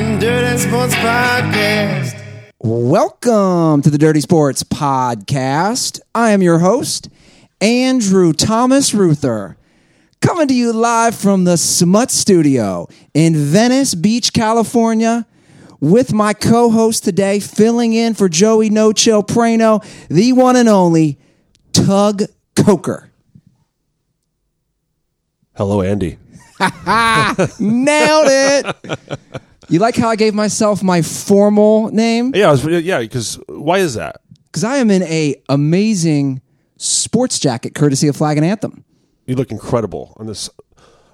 the Dirty Sports Podcast. Welcome to the Dirty Sports Podcast. I am your host, Andrew Thomas Ruther, coming to you live from the Smut Studio in Venice Beach, California, with my co host today, filling in for Joey No Chill Prano, the one and only Tug Coker. Hello, Andy. Nailed it! You like how I gave myself my formal name? Yeah, I was, yeah. Because why is that? Because I am in a amazing sports jacket courtesy of Flag and Anthem. You look incredible on this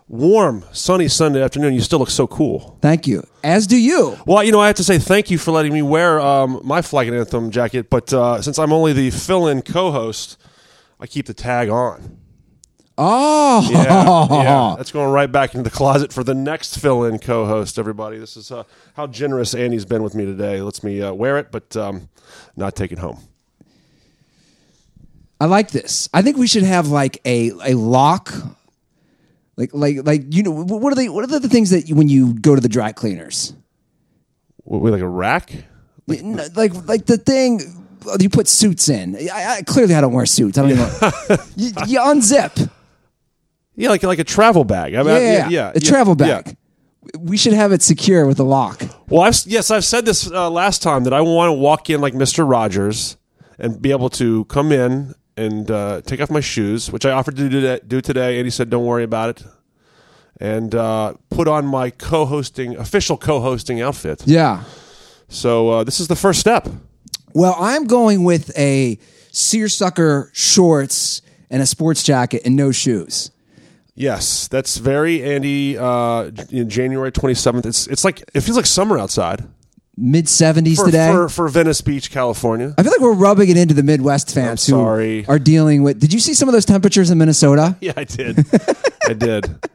warm, sunny Sunday afternoon. You still look so cool. Thank you. As do you. Well, you know, I have to say thank you for letting me wear um, my flag and anthem jacket. But uh, since I'm only the fill-in co-host, I keep the tag on. Oh, Yeah, yeah. That's going right back into the closet for the next fill-in co-host. Everybody, this is uh, how generous Andy's been with me today. Lets me uh, wear it, but um, not take it home. I like this. I think we should have like a a lock, like like like you know what are they? What are the things that you, when you go to the dry cleaners? What, like a rack? Like like, like the thing you put suits in. I, I, clearly, I don't wear suits. I don't even. you, you unzip. Yeah, like like a travel bag. I mean, Yeah, I- yeah, yeah, a yeah, travel yeah. bag. We should have it secure with a lock. Well, I've, yes, I've said this uh, last time that I want to walk in like Mister Rogers and be able to come in and uh, take off my shoes, which I offered to do, that, do today, and he said, "Don't worry about it," and uh, put on my co-hosting official co-hosting outfit. Yeah. So uh, this is the first step. Well, I'm going with a seersucker shorts and a sports jacket and no shoes. Yes, that's very Andy. Uh, in January twenty seventh, it's it's like it feels like summer outside Mid 70s today. for for Venice Beach, California. I feel like we're rubbing it into the Midwest fans who are dealing with. Did you see some of those temperatures in Minnesota? Yeah, I did. I did.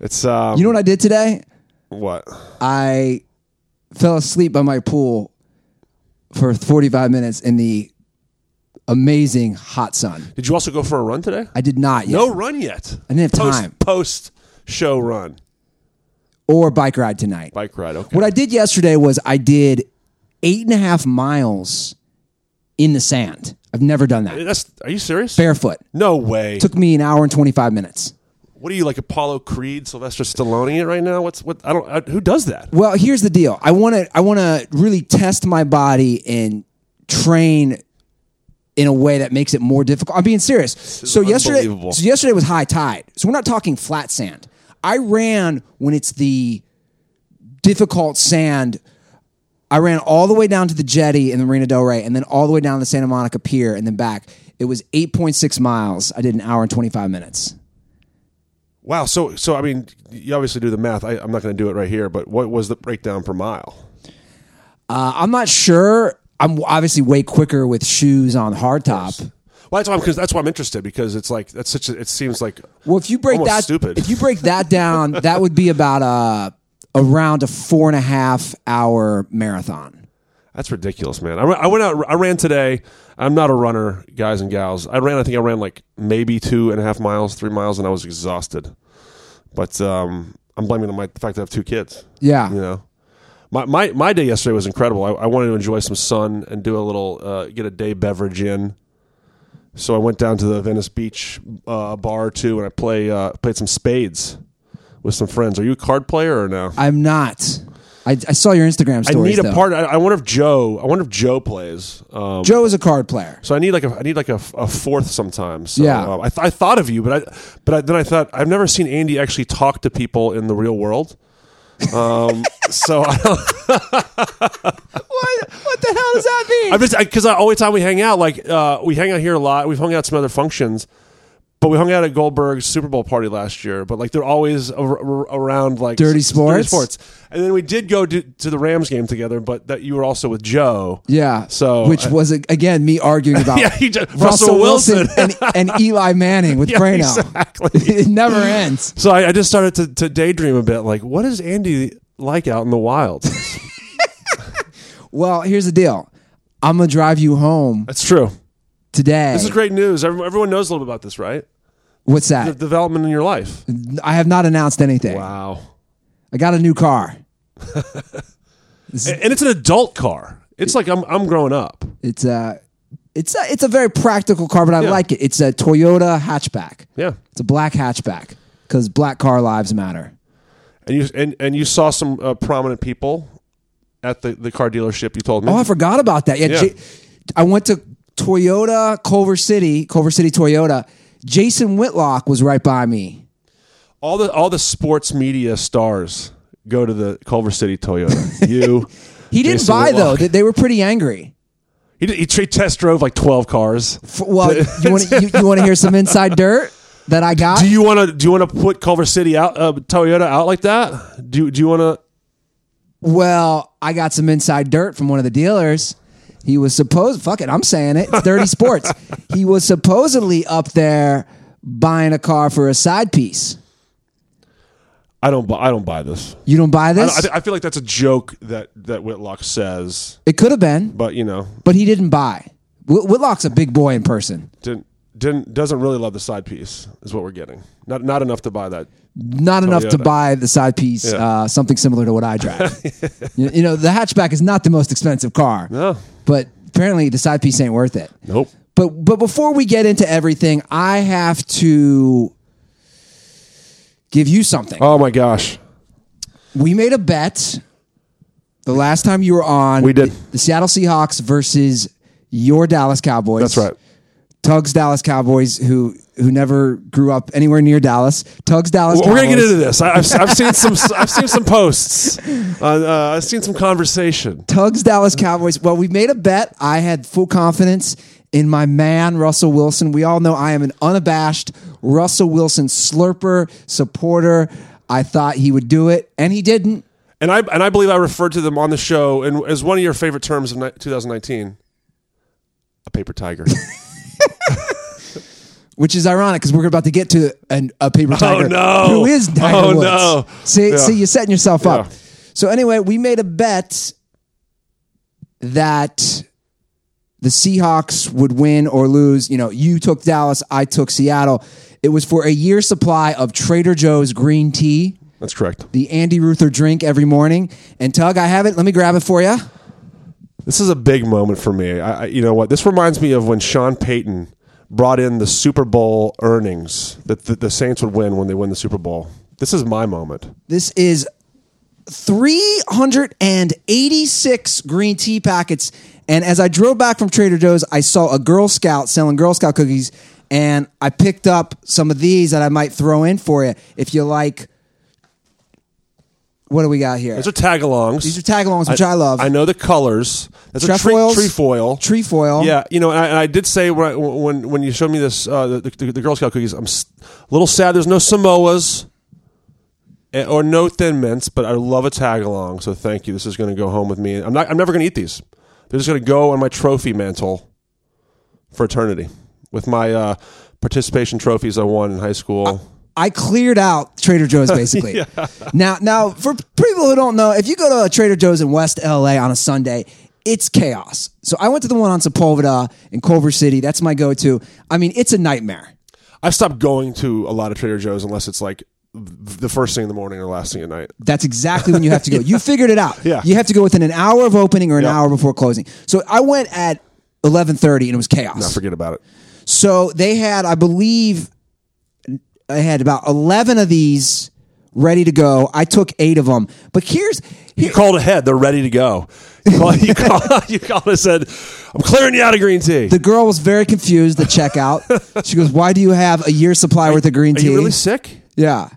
It's um, You know what I did today? what? I fell asleep by my pool for 45 minutes in the amazing hot sun. Did you also go for a run today? I did not yet. No run yet. I didn't have post, time. Post show run, Or bike ride tonight. bike ride. Okay. What I did yesterday was I did eight and a half miles in the sand. I've never done that. That's. Are you serious? Barefoot. No way. Took me an hour and 25 minutes. what are you like Apollo Creed, Sylvester Stallone it right now? What's what? I don't. I, who does that? Well, here's the deal. I want to I want to really test my body and train in a way that makes it more difficult. I'm being serious. So yesterday so yesterday was high tide. So we're not talking flat sand. I ran when it's the difficult sand. I ran all the way down to the jetty in the Marina Del Rey and then all the way down to the Santa Monica Pier and then back. It was 8.6 miles. I did an hour and 25 minutes. Wow. So so I mean, you obviously do the math. I, I'm not going to do it right here. But what was the breakdown per mile? Uh, I'm not sure. I'm obviously way quicker with shoes on hardtop. Well, that's why I'm because that's why I'm interested because it's like that's such. A, it seems like Well, if you break that, stupid. if you break that down, that would be about a around a four and a half hour marathon. That's ridiculous, man. I, I went out. I ran today. I'm not a runner, guys and gals. I ran. I think I ran like maybe two and a half miles, three miles, and I was exhausted. But um, I'm blaming it my, the fact that I have two kids. Yeah, You know, my my, my day yesterday was incredible. I, I wanted to enjoy some sun and do a little uh, get a day beverage in. So I went down to the Venice Beach uh, bar too, and I play uh, played some spades with some friends. Are you a card player or no? I'm not. I, I saw your Instagram I stories. need a though. part. I, I wonder if Joe. I wonder if Joe plays. Um, Joe is a card player. So I need like a I need like a, a fourth sometimes. So, Yeah. uh, I, th- I thought of you, but I but I, then I thought I've never seen Andy actually talk to people in the real world. Um, so I don't, What? What the hell does that mean? I'm just because all the time we hang out, like uh, we hang out here a lot. We've hung out at some other functions, But we hung out at Goldberg's Super Bowl party last year. But like they're always ar- ar- around like Dirty s- sports? sports. And then we did go to, to the Rams game together. But that you were also with Joe. Yeah. So, which I- was again me arguing about Yeah, just- Russell, Russell Wilson, Wilson. and, and Eli Manning with Yeah, Prano. exactly. it never ends. So I, I just started to, to daydream a bit. Like, what is Andy like out in the wild? Well, here's the deal. I'm gonna drive you home That's true. today. This is great news. Everyone knows a little bit about this, right? What's The that? development in your life. I have not announced anything. Wow. I got a new car. And, and it's an adult car. It's like I'm I'm growing up. It's a, it's a, it's a very practical car, but I Yeah. like it. It's a Toyota hatchback. Yeah. It's a black hatchback because black car lives matter. And you and, and you saw some uh, prominent people at the, the car dealership. You told me. Oh, I forgot about that. Yeah, Yeah. J- I went to Toyota Culver City, Culver City Toyota. Jason Whitlock was right by me. all the all the sports media stars go to the Culver City Toyota. you. He didn't Jason buy though. Whitlock. They, they were pretty angry. He, did, he test drove like twelve cars. F- Well, you want you, you want to hear some inside dirt that I got? Do you want to do you want to put Culver City out uh, Toyota out like that? Do do you want to? Well, I got some inside dirt from one of the dealers. He was supposed, fuck it, I'm saying it, it's dirty sports. He was supposedly up there buying a car for a side piece. I don't. bu- I don't buy this. You don't buy I, this? I, th- I feel like that's a joke that that Whitlock says, it could have been, but you know, but he didn't buy. Whit- Whitlock's a big boy in person. didn't didn't doesn't really love the side piece. Is what we're getting. Not not enough to buy that. Not enough to buy the side piece, Yeah. uh, something similar to what I drive. you, you know, the hatchback is not the most expensive car, No. but apparently the side piece ain't worth it. Nope. But but before we get into everything, I have to give you something. Oh my gosh. We made a bet the last time you were on. We did. the Seattle Seahawks versus your Dallas Cowboys. That's right. Tug's Dallas Cowboys, who who never grew up anywhere near Dallas. Tug's Dallas. We're gonna get into this. I, I've, I've seen some. I've seen some posts. Uh, uh, I've seen some conversation. Tug's Dallas Cowboys. Well, we made a bet. I had full confidence in my man, Russell Wilson. We all know I am an unabashed Russell Wilson slurper supporter. I thought he would do it, and he didn't. And I and I believe I referred to them on the show and as one of your favorite terms of ni- 2019. A paper tiger. Which is ironic because we're about to get to an, a paper oh, tiger. Oh no. Who is Tiger Oh, Woods? no. See, Yeah. see, you're setting yourself up. Yeah. So anyway, we made a bet that the Seahawks would win or lose. You know, you took Dallas, I took Seattle. It was for a year supply of Trader Joe's green tea, That's correct. the Andy Ruther drink every morning. And Tug, I have it. Let me grab it for you. This is a big moment for me. I, you know what? This reminds me of when Sean Payton brought in the Super Bowl earnings that the, the Saints would win when they win the Super Bowl. This is my moment. This is 386 green tea packets. And as I drove back from Trader Joe's, I saw a Girl Scout selling Girl Scout cookies. And I picked up some of these that I might throw in for you if you like. What do we got here? These are tagalongs. These are tagalongs, which I, love. I know the colors. That's a tree, trefoil. Trefoil. Yeah, you know, and I, and I did say when, I, when when you showed me this uh, the, the, the Girl Scout cookies, I'm a little sad. There's no Samoas eh, or no Thin Mints, but I love a tagalong. So thank you. This is going to go home with me. I'm not. I'm never going to eat these. They're just going to go on my trophy mantle for eternity with my uh, participation trophies I won in high school. I cleared out Trader Joe's basically. Now, now for people who don't know, if you go to a Trader Joe's in West LA on a Sunday, it's chaos. So I went to the one on Sepulveda in Culver City. That's my go-to. I mean, it's a nightmare. I've stopped going to a lot of Trader Joe's unless it's like the first thing in the morning or last thing at night. That's exactly when you have to go. You figured it out. Yeah. You have to go within an hour of opening or an Yeah. hour before closing. So I went at 11:30 and it was chaos. Now forget about it. So they had, I believe, I had about 11 of these ready to go. I took eight of them. But here's, You called ahead. They're ready to go. You called, you called, you called and said, I'm clearing you out of green tea. the girl was very confused at checkout. she goes, "Why do you have a year's supply worth of green tea?" Are tea?" you really sick? Yeah.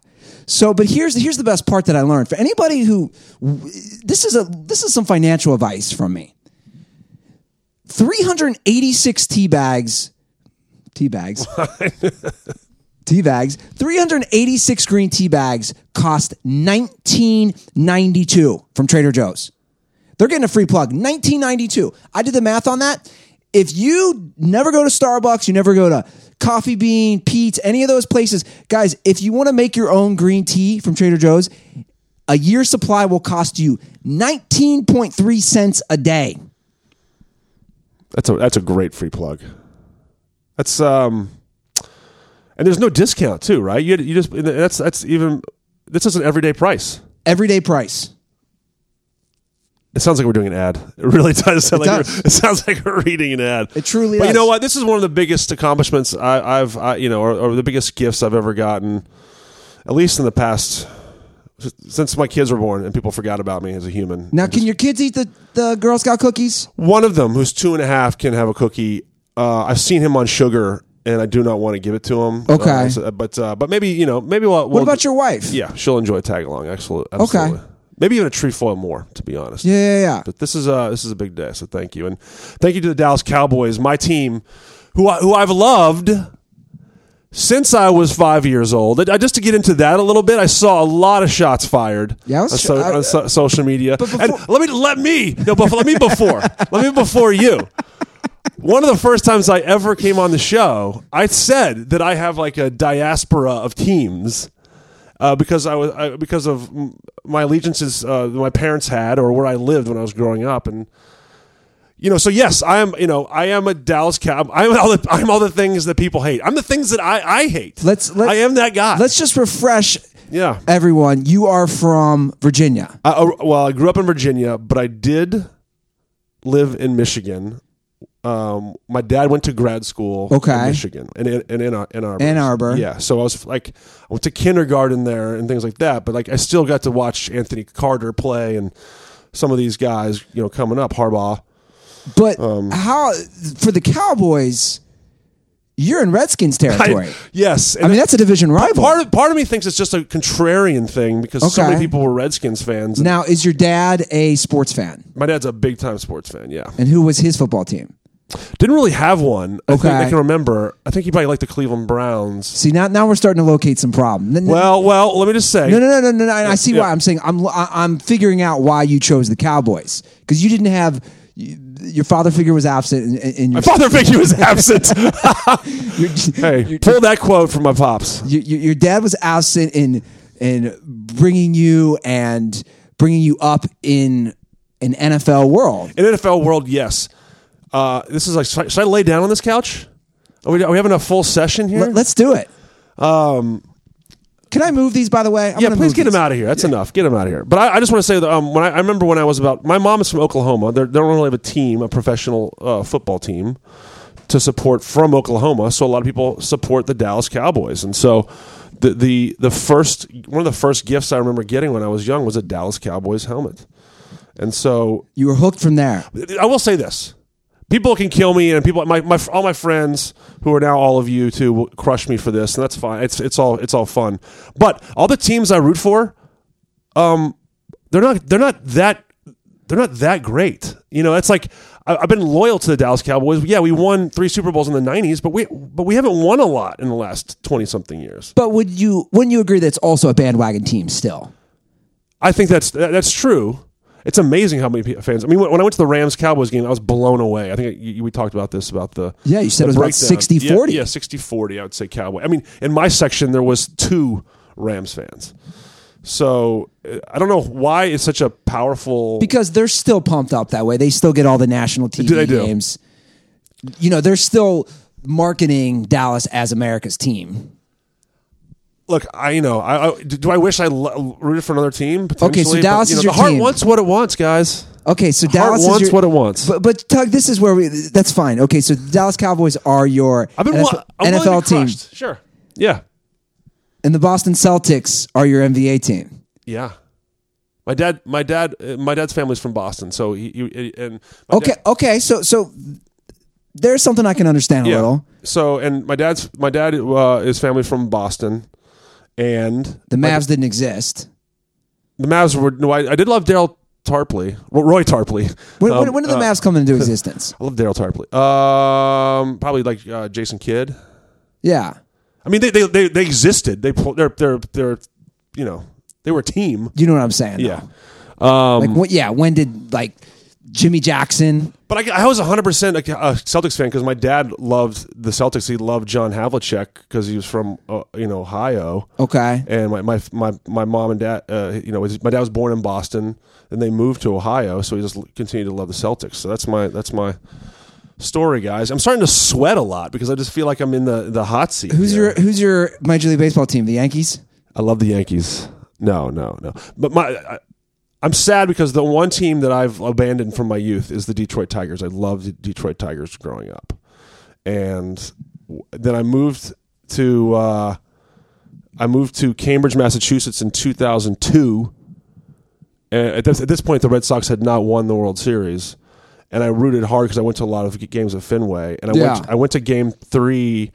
So, but here's here's the best part that I learned for anybody who this is a this is some financial advice from me. 386 tea bags, tea bags. tea bags. 386 green tea bags cost 19.92 from Trader Joe's. They're getting a free plug. 19.92. I did the math on that. If you never go to Starbucks, you never go to Coffee Bean, Pete's, any of those places, guys, if you want to make your own green tea from Trader Joe's, a year supply will cost you 19.3 cents a day. That's a that's a great free plug. That's um, and there's no discount too, right? You you just that's that's even this is an everyday price. Everyday price. It sounds like we're doing an ad. It really does sound It like does. It sounds like we're reading an ad. It truly But you know what? This is one of the biggest accomplishments I, I've I, you know, or, or the biggest gifts I've ever gotten, at least in the past since my kids were born and people forgot about me as a human. Now, can your kids eat the, the Girl Scout cookies? One of them, who's two and a half, can have a cookie. Uh, I've seen him on sugar, and I do not want to give it to him. Okay. Uh, so- but uh, but maybe you know maybe we'll, What about your wife? Yeah, she'll enjoy tag along. Absolutely. absolutely. Maybe even a trefoil more, to be honest. Yeah, yeah, yeah. But this is uh this is a big day, so thank you, and thank you to the Dallas Cowboys, my team, who I, who I've loved since I was five years old. I, just to get into that a little bit, I saw a lot of shots fired. Yeah, on, tr- I- on so- social media. before- and let me let me no, but let me before let me before you. One of the first times I ever came on the show, I said that I have like a diaspora of teams uh, because I was I, because of my allegiances uh, that my parents had or where I lived when I was growing up, and you know, so yes, I am. You know, I am a Dallas Cow. I'm all the I'm all the things that people hate. I'm the things that I I hate. Let's- let- I am that guy. Let's just refresh yeah. everyone. You are from Virginia. I, uh, well, I grew up in Virginia, but I did live in Michigan. Um, my dad went to grad school Okay. in Michigan and in, in, in Ann Arbor. Ann Arbor. Yeah. So I was like, I went to kindergarten there and things like that. But like, I still got to watch Anthony Carter play and some of these guys, you know, coming up, Harbaugh. But Um, how for the Cowboys? You're in Redskins territory. I- yes. I, mean, that's a division rival. part of part of me thinks it's just a contrarian thing because so many people were Redskins fans. now, is your dad a sports fan? my dad's a big time sports fan. Yeah, And who was his football team? Didn't really have one. I think Okay. I can remember. I think he probably liked the Cleveland Browns. See, now now we're starting to locate some problem. N- n- Well, well, let me just say. no, no, no, no, no, no. and I see Yeah. why I'm saying I'm I- I'm figuring out why you chose the Cowboys because you didn't have you- your father figure was absent and, and My father figure was absent. your, hey, pull that quote from my pops. your, your your dad was absent in in bringing you and bringing you up in an NFL world. In NFL world, yes. Uh, this is like, should I, should I lay down on this couch? Are we, are we having a full session here? Let, us do it. Um, Can I move these? By the way, I'm yeah, gonna please move get these. him out of here. That's enough. Get him out of here. But I, I just want to say that um, when I, I remember when I was about, my mom is from Oklahoma. They're, they don't really have a team, a professional uh, football team to support from Oklahoma. So a lot of people support the Dallas Cowboys, and so the the the first one of the first gifts I remember getting when I was young was a Dallas Cowboys helmet. And so You were hooked from there. I will say this: people can kill me, and people, my, my all my friends who are now all of you too, will crush me for this, and that's fine. It's it's all it's all fun. But all the teams I root for, um, they're not they're not that they're not that great. You know, it's like I, I've been loyal to the Dallas Cowboys. Yeah, we won three Super Bowls in the '90s, but we but we haven't won a lot in the last twenty something years. But would you wouldn't you agree that it's also a bandwagon team still? I think that's that's true. It's amazing how many fans. I mean, when I went to the Rams Cowboys game, I was blown away. I think you, we talked about this about the Yeah, you said it was about breakdown. 60-40. Yeah, yeah 60-40, I would say Cowboy. I mean, in my section there was two Rams fans. So uh, I don't know why it's such a powerful. Because they're still pumped up that way. They still get all the national TV do. games. You know, they're still marketing Dallas as America's team. Look, I you know, I, I do I wish I l- rooted for another team. Okay, so potentially, but, Dallas you know, is your the heart team. wants what it wants, guys. Okay, so Heart Dallas is wants your- what it wants. But, but Tug, this is where we. That's fine. Okay, so the Dallas Cowboys are your I've been NFL, wa- NFL team. Sure. Yeah. and the Boston Celtics are your NBA team. Yeah. My dad, my dad, uh, my dad's family's from Boston, so he, he and Okay, dad- okay, so so there's something I can understand a yeah. little. So and my dad's my dad uh, is family from Boston, and The Mavs didn't exist. the Mavs were. No, I, I did love Daryl Tarpley, Ro- Roy Tarpley. When, when, Um, when did the uh, Mavs come into existence? I love Daryl Tarpley. Um, probably like uh, Jason Kidd. Yeah. I mean, they they they, they existed. They they're they're they're you know they were a team. You know what I'm saying? Yeah. though? like what? Yeah. When did like Jimmy Jackson? But I, I was 100% a, a Celtics fan because my dad loved the Celtics. He loved John Havlicek because he was from, uh, you know, Ohio. Okay. And my, my, my, my mom and dad, uh, you know, his- my dad was born in Boston and they moved to Ohio. So he just continued to love the Celtics. So that's my, that's my story, guys. I'm starting to sweat a lot because I just feel like I'm in the, the hot seat. Who's here. your Who's your Major League Baseball team? The Yankees. I love the Yankees. No, no, no. But my, I, I'm sad because the one team that I've abandoned from my youth is the Detroit Tigers. I loved the Detroit Tigers growing up, and then I moved to uh, I moved to Cambridge, Massachusetts in 2002. And at this, at this point, the Red Sox had not won the World Series, and I rooted hard because I went to a lot of games at Fenway, and I Yeah. went I went to Game Three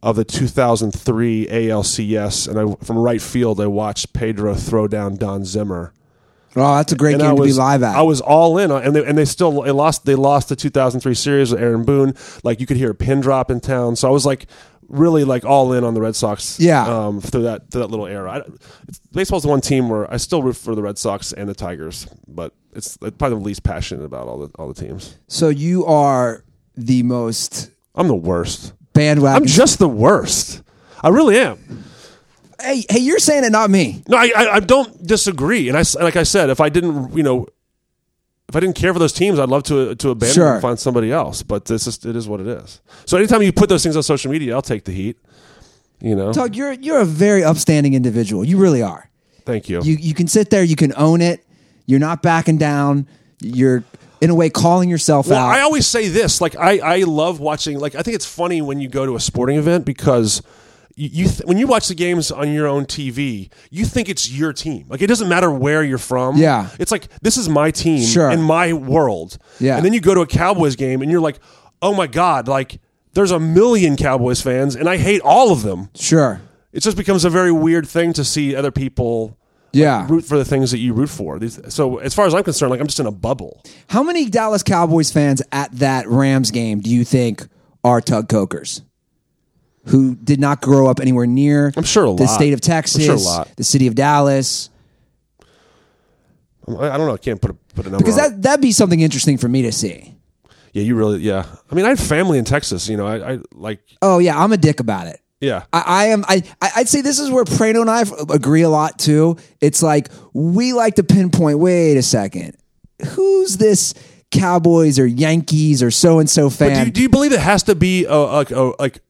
of the 2003 ALCS, and I from right field I watched Pedro throw down Don Zimmer. Oh, that's a great And game I to was, be live at. I was all in, and they, and they still they lost. They lost the 2003 series with Aaron Boone. Like you could hear a pin drop in town. So I was like really like all in on the Red Sox. Yeah. Um, through that through that little era. I, it's, baseball's the one team where I still root for the Red Sox and the Tigers, but it's probably the least passionate about all the all the teams. so you are the most I'm the worst. bandwagon. I'm just the worst. I really am. Hey, hey, you're saying it, not me. No, I, I, I don't disagree. And I, like I said, if I didn't, you know, if I didn't care for those teams, I'd love to to abandon Sure. them and find somebody else. But this is it is what it is. So anytime you put those things on social media, I'll take the heat. You know, Doug, you're you're a very upstanding individual. You really are. thank you. You you can sit there, you can own it. You're not backing down. You're in a way calling yourself Well, out. I always say this. Like, I, I love watching. Like, I think it's funny when you go to a sporting event because you, th- when you watch the games on your own TV, you think it's your team. Like, it doesn't matter where you're from. Yeah. it's like this is my team Sure. in my world. Yeah. and then you go to a Cowboys game and you're like, oh my god, like there's a million Cowboys fans and I hate all of them. sure. It just becomes a very weird thing to see other people. Yeah. root for the things that you root for. So, as far as I'm concerned, like I'm just in a bubble. How many Dallas Cowboys fans at that Rams game do you think are Tug Cokers? Who did not grow up anywhere near I'm sure a lot. the state of Texas, sure a lot. the city of Dallas? I don't know. I can't put a put a number Because that that'd be something interesting for me to see. Yeah, you really. Yeah, I mean, I have family in Texas. You know, I, I like. Oh yeah, I'm a dick about it. Yeah, I, I am. I I'd say this is where Prano and I agree a lot too. It's like we like to pinpoint. Wait a second, who's this Cowboys or Yankees or so and so but do fan? you, do you believe it has to be a, like a, like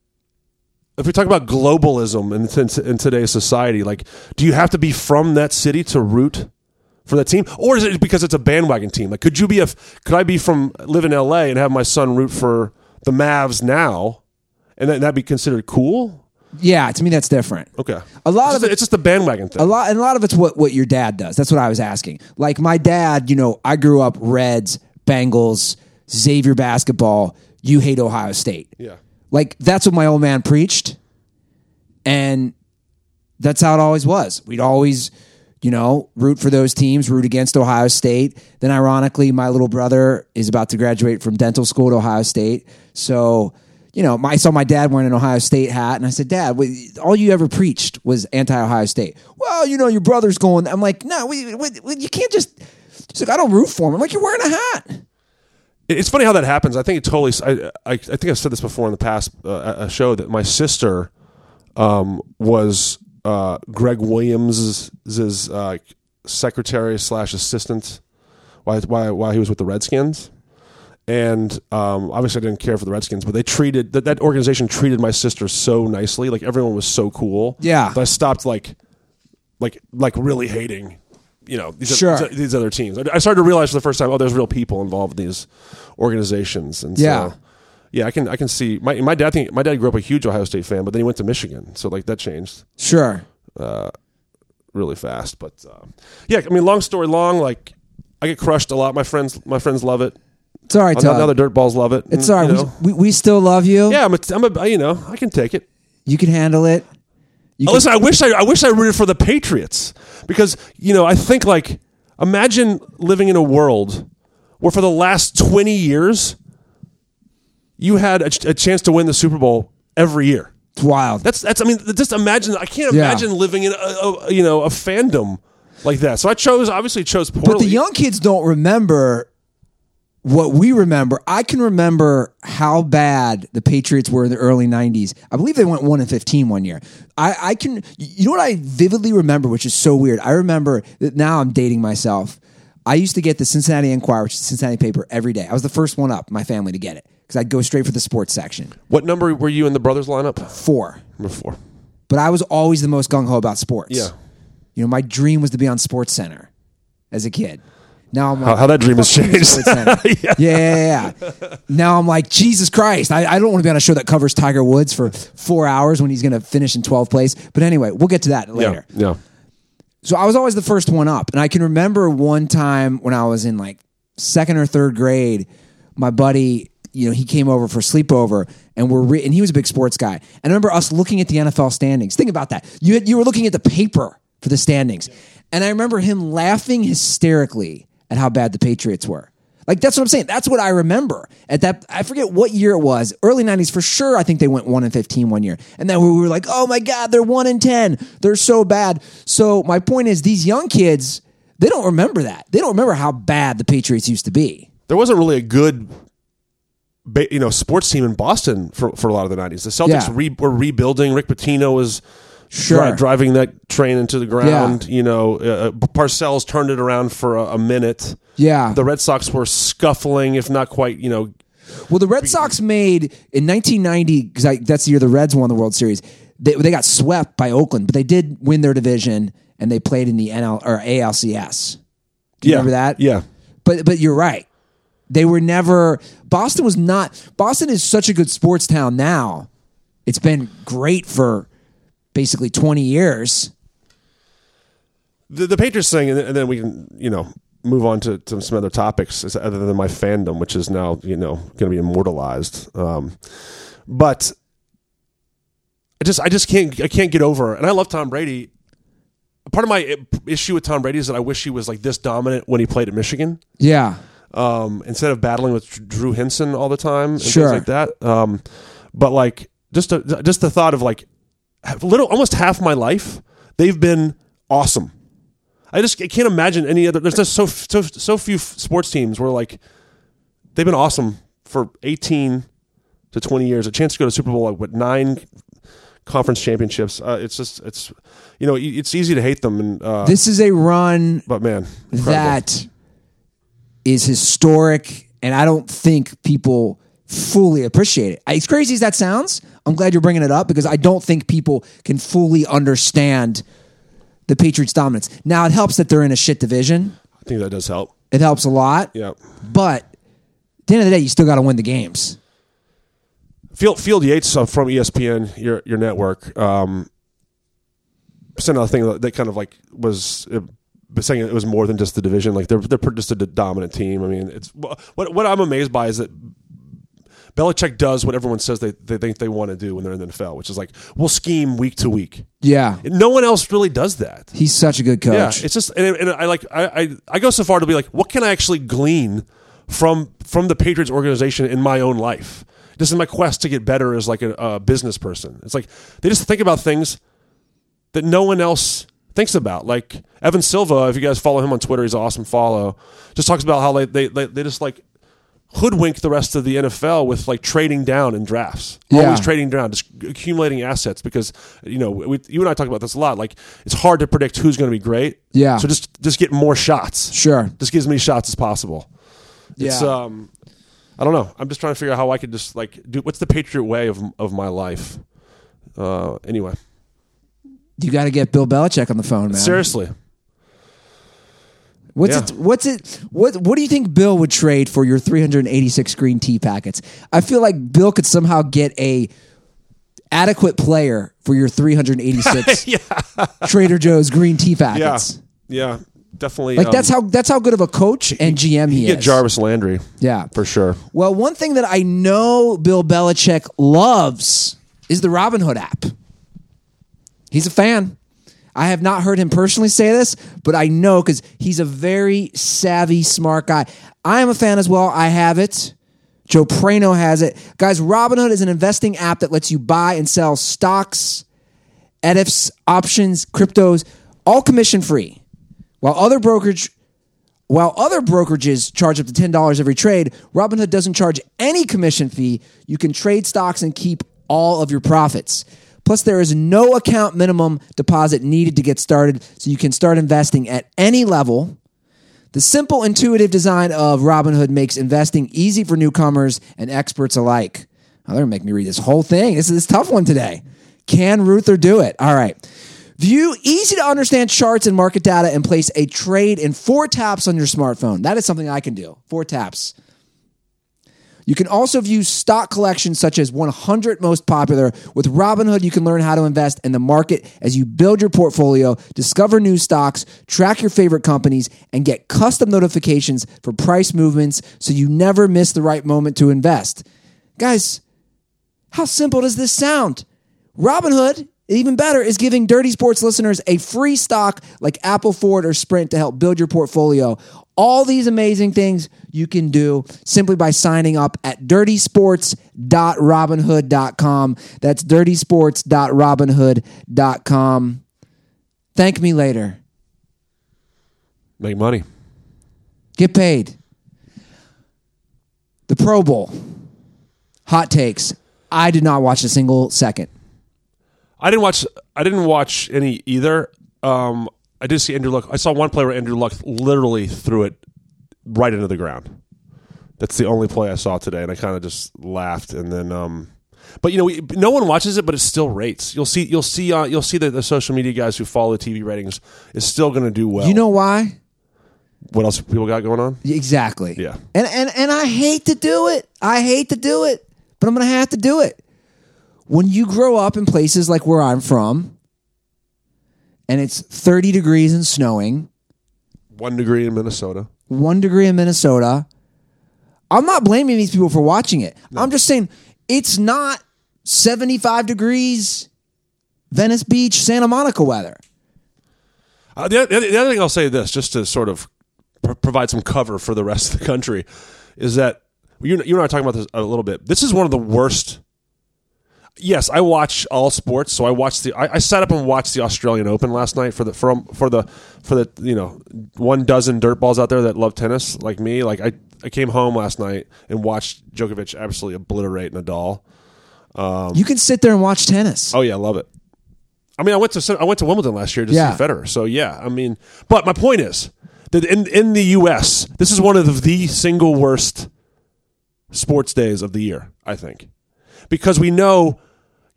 if we talk about globalism in, in, in today's society? Like, do you have to be from that city to root for that team, or is it because it's a bandwagon team? Like, could you be a could I be from live in L.A. and have my son root for the Mavs now, and that that be considered cool? yeah, to me that's different. Okay, A lot it's of just, it- it's just the bandwagon thing. A lot, and a lot of it's what what your dad does. That's what I was asking. Like my dad, you know, I grew up Reds, Bengals, Xavier basketball. You hate Ohio State. yeah. Like that's what my old man preached, and that's how it always was. We'd always, you know, root for those teams, root against Ohio State. Then, ironically, my little brother is about to graduate from dental school at Ohio State, so. You know, I saw my dad wearing an Ohio State hat, and I said, "Dad, all you ever preached was anti-Ohio State." Well, you know, your brother's going. I'm like, "No, we, we, we- you can't just." She's like, "I don't root for him." I'm like, "You're wearing a hat." It's funny how that happens. I think it totally. I, I, I think I've said this before in the past uh, a show that my sister um, was uh, Gregg Williams' uh, secretary slash assistant while, while while he was with the Redskins. And um, obviously, I didn't care for the Redskins, but they treated that that organization treated my sister so nicely. Like everyone was so cool. Yeah. that I stopped like, like, like really hating. You know these, Sure. these other teams. I started to realize for the first time, oh, there's real people involved in these organizations, and Yeah. so yeah, I can I can see my my dad think my dad grew up a huge Ohio State fan, but then he went to Michigan, so like that changed Sure. Uh, really fast. But uh, yeah, I mean, long story long, like I get crushed a lot. My friends my friends love it. It's all right, Todd. now the dirt balls love it. It's and, all right. you know. We, we, we still love you. yeah, I'm a, I'm a you know I can take it. You can handle it. You Oh, can- Listen, I wish I, I wish I rooted for the Patriots because you know I think like imagine living in a world where for the last twenty years you had a, ch- a chance to win the Super Bowl every year. It's wild. That's that's. I mean, just imagine. I can't Yeah. imagine living in a, a you know a fandom like that. So I chose obviously chose poorly. But the young kids don't remember what we remember. I can remember how bad the Patriots were in the early '90s. I believe they went one and fifteen one year. I, I can. You know what I vividly remember, which is so weird. I remember that now I'm dating myself. I used to get the Cincinnati Enquirer, which is the Cincinnati paper, every day. I was the first one up my family to get it because I'd go straight for the sports section. what number were you in the brothers lineup? Four. Number four. But I was always the most gung ho about sports. Yeah. You know, my dream was to be on Sports Center as a kid. Now I'm like, How, how that dream has changed. Yeah. Yeah, yeah, yeah. Now I'm like, Jesus Christ, I, I don't want to be on a show that covers Tiger Woods for four hours when he's going to finish in 12th place. But anyway, we'll get to that yeah. later. Yeah. So I was always the first one up. And I can remember one time when I was in like second or third grade, my buddy, you know, he came over for sleepover and we're re- and he was a big sports guy. And I remember us looking at the NFL standings. Think about that. You had, you were looking at the paper for the standings. And I remember him laughing hysterically at how bad the Patriots were. Like that's what I'm saying. That's what I remember. At that I forget what year it was. Early 90s for sure. I think they went 1 and 15 one year. And then we were like, "Oh my god, they're 1 and 10. They're so bad." So my point is these young kids, they don't remember that. They don't remember how bad the Patriots used to be. There wasn't really a good, you know, sports team in Boston for, for a lot of the '90s. The Celtics Yeah. re- were rebuilding. Rick Pitino was Sure. dri- driving that train into the ground. You know, uh, Parcells turned it around for a, a minute. Yeah. The Red Sox were scuffling, if not quite, you know, Well, the Red Sox made in 1990 because that's the year the Reds won the World Series. They, they got swept by Oakland, but they did win their division and they played in the NL or ALCS. Do you yeah, remember that? Yeah. But but you're right. They were never Boston was not Boston is such a good sports town now. It's been great for basically 20 years. the, the Patriots thing, and then, we can, you know, move on to, to some other topics other than my fandom, which is now, you know, going to be immortalized. Um, but I just, I just can't, I can't get over. And I love Tom Brady. Part of my issue with Tom Brady is that I wish he was like this dominant when he played at Michigan, Yeah. um, instead of battling with Drew Henson all the time and Sure. things like that. Um, but like, just, a, just the thought of like, little, almost half my life, they've been awesome. I just I can't imagine any other. There's just so so so few sports teams where like they've been awesome for 18 to 20 years. A chance to go to Super Bowl like what nine conference championships. Uh, it's just it's you know it's easy to hate them and uh, This is a run but man incredible. that is historic, and I don't think people fully appreciate it. As crazy as that sounds, I'm glad you're bringing it up because I don't think people can fully understand the Patriots' dominance. Now, it helps that they're in a shit division. I think that does help. It helps a lot, Yeah. but at the end of the day, you still got to win the games. Field Field Yates from ESPN, your your network, um, sent out a thing that, kind of like was saying it was more than just the division. Like they're they're just a dominant team. I mean, it's what what I'm amazed by is that Belichick does what everyone says they, they think they want to do when they're in the NFL, which is like we'll scheme week to week. Yeah, No one else really does that. he's such a good coach. Yeah, it's just and, and I like I, I I go so far to be like, what can I actually glean from from the Patriots organization in my own life? This is my quest to get better as like a, a business person. It's like they just think about things that no one else thinks about. Like Evan Silva, if you guys follow him on Twitter, he's an awesome follow. Just talks about how they they they, they just like hoodwink the rest of the NFL with like trading down in drafts. Yeah. Always trading down, just accumulating assets because you know we, you and I talk about this a lot. Like it's hard to predict who's going to be great. Yeah. So just just get more shots. Sure. Just get as many shots as possible. It's Yeah. um, I don't know. I'm just trying to figure out how I could just like do what's the Patriot way of of my life. Uh, anyway, You got to get Bill Belichick on the phone, man. seriously, What's Yeah. it? What's it? What What do you think Bill would trade for your 386 green tea packets? I feel like Bill could somehow get a adequate player for your 386 Trader Joe's green tea packets. yeah, definitely. Like um, that's how that's how good of a coach and GM he you get is. Jarvis Landry Yeah. for sure. Well, one thing that I know Bill Belichick loves is the Robinhood app. He's a fan. I have not heard him personally say this, but I know because he's a very savvy, smart guy. I am a fan as well. I have it. Joe Prano has it. Guys, Robinhood is an investing app that lets you buy and sell stocks, ETFs, options, cryptos, all commission free. While other brokerage while other brokerages charge up to $10 every trade, Robinhood doesn't charge any commission fee. You can trade stocks and keep all of your profits. Plus, there is no account minimum deposit needed to get started, so you can start investing at any level. The simple, intuitive design of Robinhood makes investing easy for newcomers and experts alike. Oh, they're gonna make me read this whole thing. This is this tough one today. Can Ruther do it? All right. View easy to understand charts and market data and place a trade in four taps on your smartphone. That is something I can do. Four taps. You can also view stock collections such as 100 most popular. With Robinhood, you can learn how to invest in the market as you build your portfolio, discover new stocks, track your favorite companies, and get custom notifications for price movements so you never miss the right moment to invest. Guys, how simple does this sound? Robinhood, even better, is giving Dirty Sports listeners a free stock like Apple, Ford, or Sprint to help build your portfolio. All these amazing things you can do simply by signing up at dirtysports.robinhood.com. That's dirtysports.robinhood.com. Thank me later. Make money. Get paid. The Pro Bowl. Hot takes. I did not watch a single second. I didn't watch. I didn't watch any either. Um, I did see Andrew Luck. I saw one play where Andrew Luck literally threw it right into the ground. That's the only play I saw today, and I kind of just laughed. And then, um, but you know, we, no one watches it, but it still rates. You'll see. You'll see. Uh, you'll see that the social media guys who follow the TV ratings is still going to do well. You know why? what else people got going on? Exactly. Yeah. And and and I hate to do it. I hate to do it, but I'm going to have to do it. When you grow up in places like where I'm from and it's 30 degrees and snowing, One degree in Minnesota. 1 degree in Minnesota, I'm not blaming these people for watching it. I'm just saying it's not 75 degrees Venice Beach, Santa Monica weather. Uh, the, the, the other thing I'll say this, just to sort of pr- provide some cover for the rest of the country, is that you, you and I are talking about this a little bit. This is one of the worst. Yes, I watch all sports, so I watched the. I, I sat up and watched the Australian Open last night for the for, for the for the you know one dozen dirt balls out there that love tennis like me. Like I I came home last night and watched Djokovic absolutely obliterate Nadal. Um, you can sit there and watch tennis. Oh yeah, I love it. I mean, I went to I went to Wimbledon last year to Yeah. see Federer. So yeah, I mean, but my point is that in in the U.S., this is one of the single worst sports days of the year. I think because we know,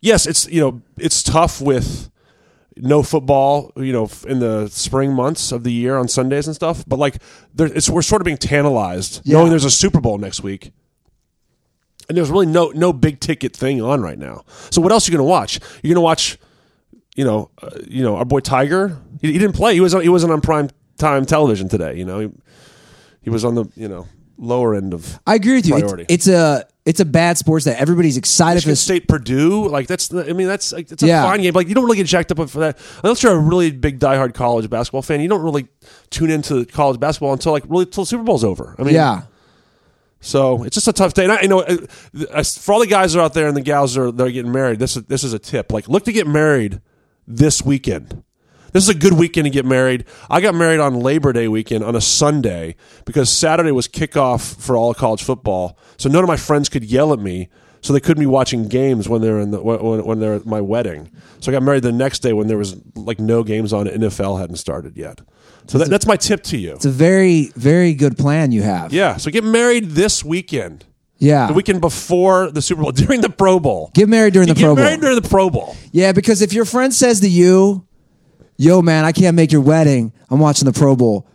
yes, it's you know it's tough with no football, you know, in the spring months of the year on Sundays and stuff. But like, there, it's we're sort of being tantalized Yeah. knowing there's a Super Bowl next week. And there's really no no big ticket thing on right now. So what else are you going to watch? You're going to watch, you know, uh, you know, our boy Tiger. He, he didn't play. He was on, he wasn't on prime time television today. You know, he, he was on the you know lower end of. I agree with you. It's, it's a it's a bad sports day. Everybody's excited for Michigan this. State Purdue, like that's I mean that's like it's a Yeah. fine game. Like you don't really get jacked up for that unless you're a really big diehard college basketball fan. You don't really tune into college basketball until like really until the Super Bowl's over. I mean, Yeah. So it's just a tough day. And I, you know, uh, uh, for all the guys that are out there and the gals that are, that are getting married, this is this is a tip. Like, look to get married this weekend. This is a good weekend to get married. I got married on Labor Day weekend on a Sunday because Saturday was kickoff for all college football. So none of my friends could yell at me, so they couldn't be watching games when they're in the when, when they're at my wedding. So I got married the next day when there was like no games on. NFL hadn't started yet. So that, that's my tip to you. It's a very very good plan you have. Yeah. So get married this weekend. Yeah. The weekend before the Super Bowl, during the Pro Bowl. Get married during You the Pro Bowl. Get married during the Pro Bowl. Yeah, because if your friend says to you, "Yo, man, I can't make your wedding. I'm watching the Pro Bowl."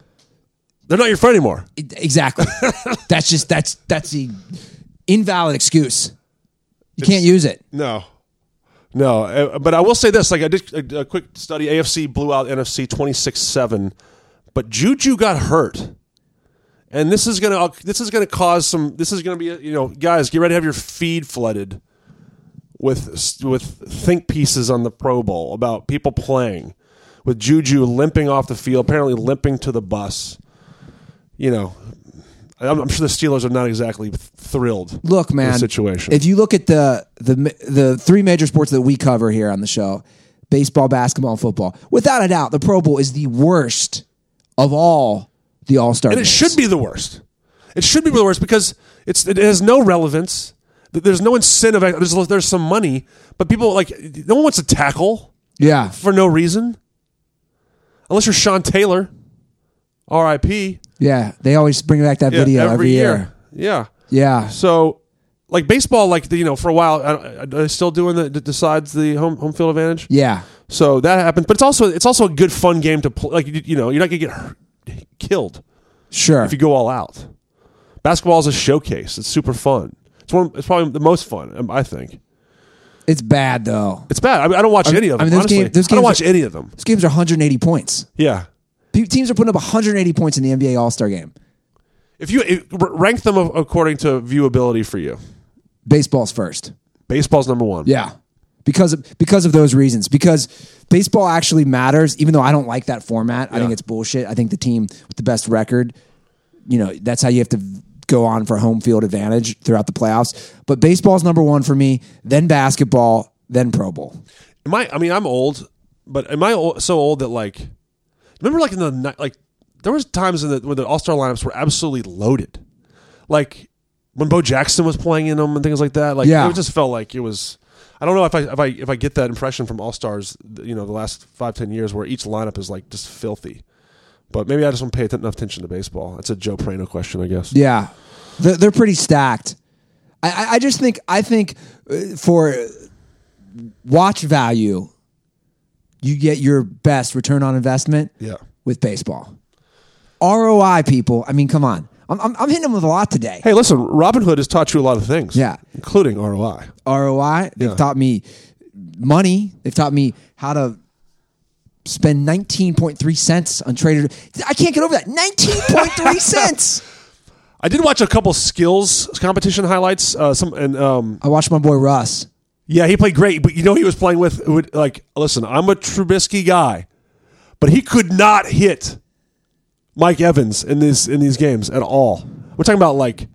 They're not your friend anymore. Exactly. that's just that's that's the invalid excuse. You can't use it. No. No, uh, but I will say this: like I did a, a quick study. AFC blew out NFC twenty six seven, but Juju got hurt, and this is gonna this is gonna cause some. This is gonna be you know, guys, get ready to have your feed flooded with with think pieces on the Pro Bowl about people playing with Juju limping off the field, apparently limping to the bus. You know, I'm, I'm sure the Steelers are not exactly thrilled. Look, with the man. situation. If you look at the the the three major sports that we cover here on the show, baseball, basketball, and football, without a doubt, the Pro Bowl is the worst of all the All Star. and it should be the worst. It should be the worst because it's it has no relevance. There's no incentive. There's there's some money, but people like no one wants to tackle Yeah, for no reason, unless you're Sean Taylor, R.I.P. yeah. They always bring back that Yeah, video every, year. Yeah. Yeah, So, like baseball, like you know, for a while, I, I, they're still doing the that decides the home home field advantage. yeah, So that happens, but it's also it's also a good fun game to play. Like you, you know, you're not gonna get hurt, killed sure. if you go all out. Basketball is a showcase. It's super fun. It's one. It's probably the most fun. um, I think It's bad though. it's bad. I, mean, I don't watch any of them. I mean, those honestly. game- those I don't watch are- any of them. Those games are 180 points. Yeah. Pe- Teams are putting up 180 points in the NBA All Star game. If you if, rank them according to viewability for you, Baseball's first. baseball's number one. Yeah. Because of, because of those reasons. Because baseball actually matters, even though I don't like that format. I think it's bullshit. I think the team with the best record, you know, that's how you have to go on for home field advantage throughout the playoffs. But baseball's number one for me, then basketball, then Pro Bowl. Am I? I mean, I'm old, but am I old, so old that like, remember like in the like, there was times in the when the All Star lineups were absolutely loaded, like when Bo Jackson was playing in them and things like that. Like, Yeah. it just felt like it was. I don't know if I if I if I get that impression from All Stars, you know, the last five ten years where each lineup is like just filthy. But maybe I just don't pay enough attention to baseball. That's a Joe Prano question, I guess. Yeah, they're, they're pretty stacked. I, I, I just think I think uh, for watch value, you get your best return on investment. Yeah. with baseball. ROI, people. I mean, come on. I'm, I'm, I'm hitting them with a lot today. Hey, listen, Robinhood has taught you a lot of things. Yeah. including ROI. ROI. They've Yeah. taught me money. They've taught me how to spend 19.3 cents on Trader. I can't get over that. 19.3 cents. I did watch a couple skills competition highlights. Uh, some and um, I watched my boy Russ. yeah, he played great. But you know, he was playing with with, like, listen, I'm a Trubisky guy, but he could not hit Mike Evans in this in these games at all. We're talking about like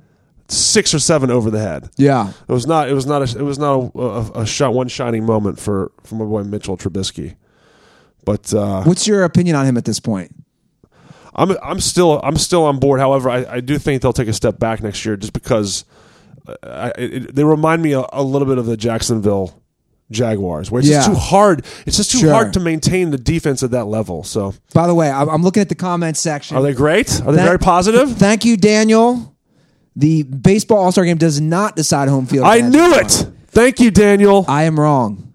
six or seven over the head. Yeah. It was not. It was not. A, it was not a, a, a shot. One shining moment for for my boy Mitchell Trubisky. But uh, What's your opinion on him at this point? I'm I'm still I'm still on board. However, I, I do think they'll take a step back next year, just because uh, I, it, they remind me a, a little bit of the Jacksonville Jaguars, where it's just too hard. It's just too Sure. hard to maintain the defense at that level. So, By the way, I'm, I'm looking at the comments section. are they great? Are they very positive? Thank you, Daniel. The baseball All Star game does not decide home field. I knew it. Thank you, Daniel. I am wrong.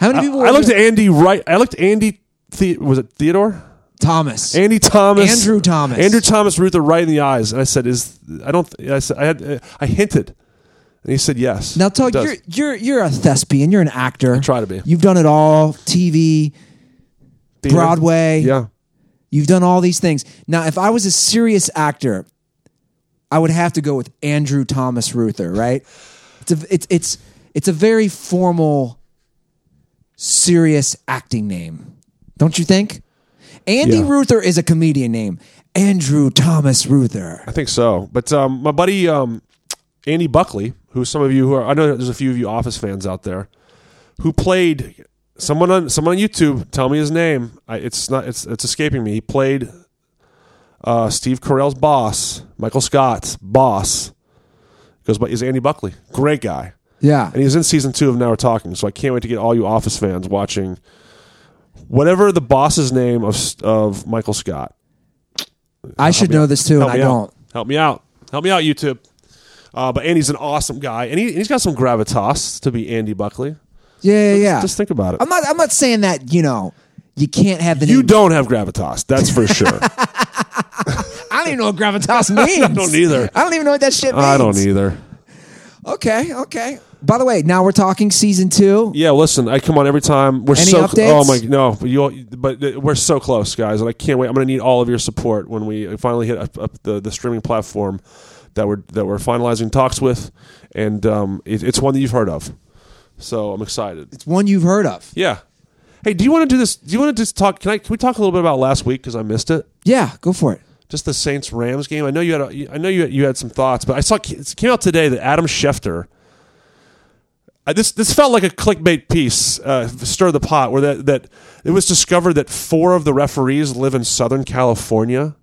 How many I, people? I looked at Andy right. I looked at Andy. The, was it Theodore? Thomas. Andy Thomas, Andrew Thomas. Andrew Thomas Ruther right in the eyes, and I said, "Is I don't." I said, "I had." uh, I hinted, and he said, "Yes." now, Tug, you're you're you're a thespian. You're an actor. try to be. You've done it all. TV, Theater? Broadway. Yeah, You've done all these things. Now, if I was a serious actor, I would have to go with Andrew Thomas Ruther. Right? It's a it's it's it's a very formal, serious acting name, don't you think? Andy Yeah. Ruther is a comedian name. Andrew Thomas Ruther. I think so. But um, my buddy um, Andy Buckley, who some of you who are, I know there's a few of you Office fans out there, who played someone on someone on YouTube. Tell me his name. I, it's not. It's it's escaping me. He played uh, Steve Carell's boss, Michael Scott's boss. Goes by is Andy Buckley. Great guy. Yeah. and he's in season two of Now We're Talking. So I can't wait to get all you Office fans watching whatever the boss's name of of Michael Scott. I should know this too, and Help I me don't. Help me out. Help me out, YouTube. Uh, but Andy's an awesome guy, and, he, he's got some gravitas to be Andy Buckley. Yeah, yeah, yeah. Just think about it. I'm not. I'm not saying that. You know, you can't have the you name. don't have gravitas, that's for sure. I don't even know what gravitas means. I don't either. I don't even know what that shit means. I don't either. Okay, okay. By the way, now we're talking season two. Yeah, listen, I come on every time. We're Any so updates? oh my no, but you but uh, we're so close, guys, and I can't wait. I'm going to need all of your support when we finally hit up, up the the streaming platform that we're that we're finalizing talks with, and um, it, it's one that you've heard of. So I'm excited. It's one you've heard of. Yeah. Hey, do you want to do this? Do you want to just talk? Can I? Can we talk a little bit about last week because I missed it? Yeah, go for it. just the Saints Rams game. I know you had a, I know you had, you had some thoughts, but I saw it came out today that Adam Schefter. This this felt like a clickbait piece, uh, stir the pot, where that that it was discovered that four of the referees live in Southern California.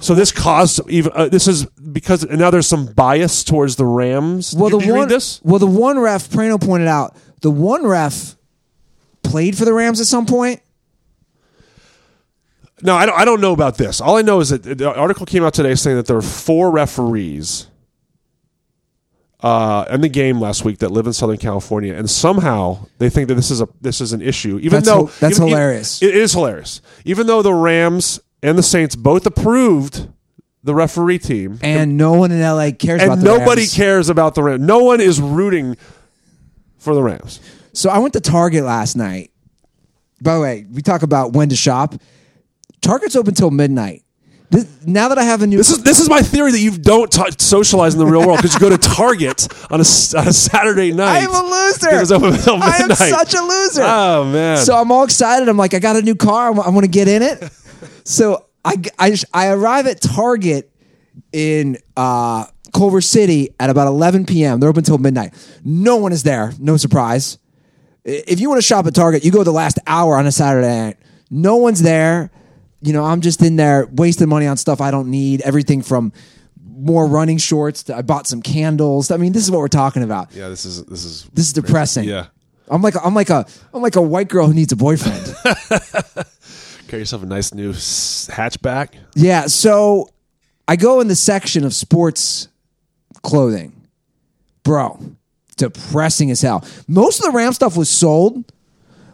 So this caused even uh, this is because and now there's some bias towards the Rams. Well, did, the did you one, well, the one ref, Prano pointed out, the one ref played for the Rams at some point. No, I don't, I don't know about this. All I know is that the article came out today saying that there are four referees uh, in the game last week that live in Southern California, and somehow they think that this is a this is an issue. Even That's though that's even- hilarious. It is hilarious. Even though the Rams and the Saints both approved the referee team, And no one in LA cares about and the nobody Rams. cares about the Rams. No one is rooting for the Rams. So I went to Target last night. By the way, we talk about when to shop. Target's open till midnight. This, now that I have a new This is this is my theory that you don't t- socialize in the real world because you go to Target on a, on a Saturday night. I am a loser. Because it's open until I am midnight. such a loser. Oh man! So I'm all excited. I'm like, I got a new car. I want to get in it. so I, I, I arrive at Target in uh, Culver City at about 11 p.m. They're open until midnight. No one is there. No surprise. If you want to shop at Target, you go the last hour on a Saturday night. No one's there. You know, I'm just in there wasting money on stuff I don't need. Everything from more running shorts. To, I bought some candles. I mean, this is what we're talking about. yeah, this is this is This is depressing. Yeah. I'm like I'm like a I'm like a white girl who needs a boyfriend. Get yourself a nice new hatchback. yeah, so I go in the section of sports clothing. Bro, depressing as hell. Most of the Ram stuff was sold,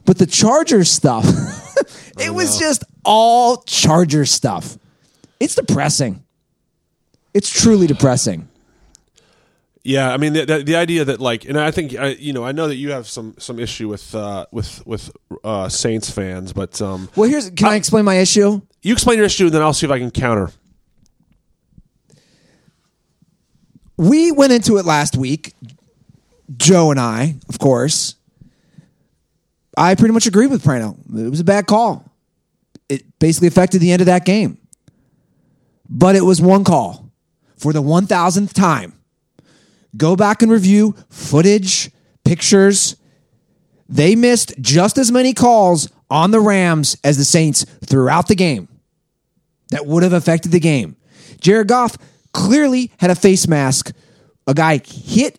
but the Charger stuff, it was just all Charger stuff. It's depressing. It's truly depressing. Yeah, I mean the, the, the idea that like, and I think I, you know, I know that you have some some issue with uh, with with uh, Saints fans, but um, Well, here's can I explain my issue? you explain your issue, and then I'll see if I can counter. we went into it last week. Joe and I, of course. I pretty much agree with Prano. It was a bad call. It basically affected the end of that game. But it was one call for the 1000th time. Go back and review footage, pictures. They missed just as many calls on the Rams as the Saints throughout the game that would have affected the game. Jared Goff clearly had a face mask. A guy hit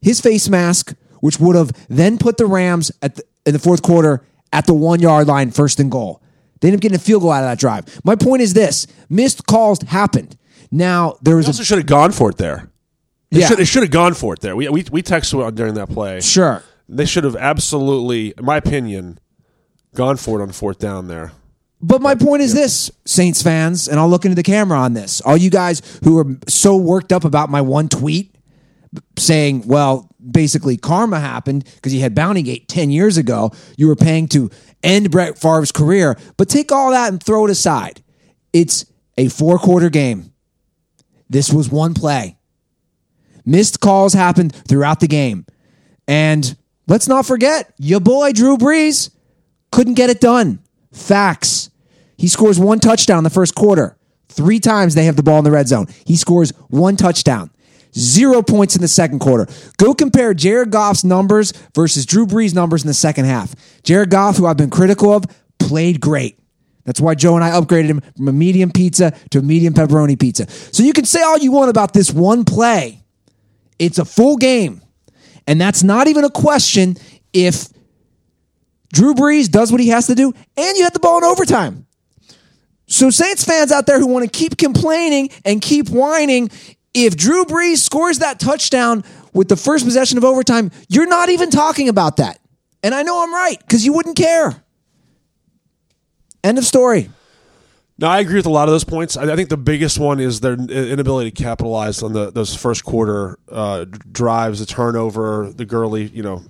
his face mask, which would have then put the Rams at the, in the fourth quarter at the one yard line, first and goal. They ended up getting a field goal out of that drive. My point is this: missed calls happened. Now there was They a also should have gone for it there. They Yeah. should, they should have gone for it there. We we we texted during that play. sure. They should have absolutely, in my opinion, gone for it on fourth down there. But my point is this, Saints fans, and I'll look into the camera on this. All you guys who are so worked up about my one tweet saying, well, basically karma happened because he had Bounty Gate 10 years ago. You were paying to end Brett Favre's career. But take all that and throw it aside. It's a four quarter game. This was one play. Missed calls happened throughout the game. And let's not forget, your boy Drew Brees couldn't get it done. Facts. He scores one touchdown in the first quarter. Three times they have the ball in the red zone. He scores one touchdown. Zero points in the second quarter. Go compare Jared Goff's numbers versus Drew Brees' numbers in the second half. Jared Goff, who I've been critical of, played great. That's why Joe and I upgraded him from a medium pizza to a medium pepperoni pizza. So you can say all you want about this one play. It's a full game. And that's not even a question if Drew Brees does what he has to do and you had the ball in overtime. So, Saints fans out there who want to keep complaining and keep whining, if Drew Brees scores that touchdown with the first possession of overtime, you're not even talking about that. And I know I'm right because you wouldn't care. End of story. No, I agree with a lot of those points. I, think the biggest one is their inability to capitalize on the those first quarter uh, drives, the turnover, the girly, you know,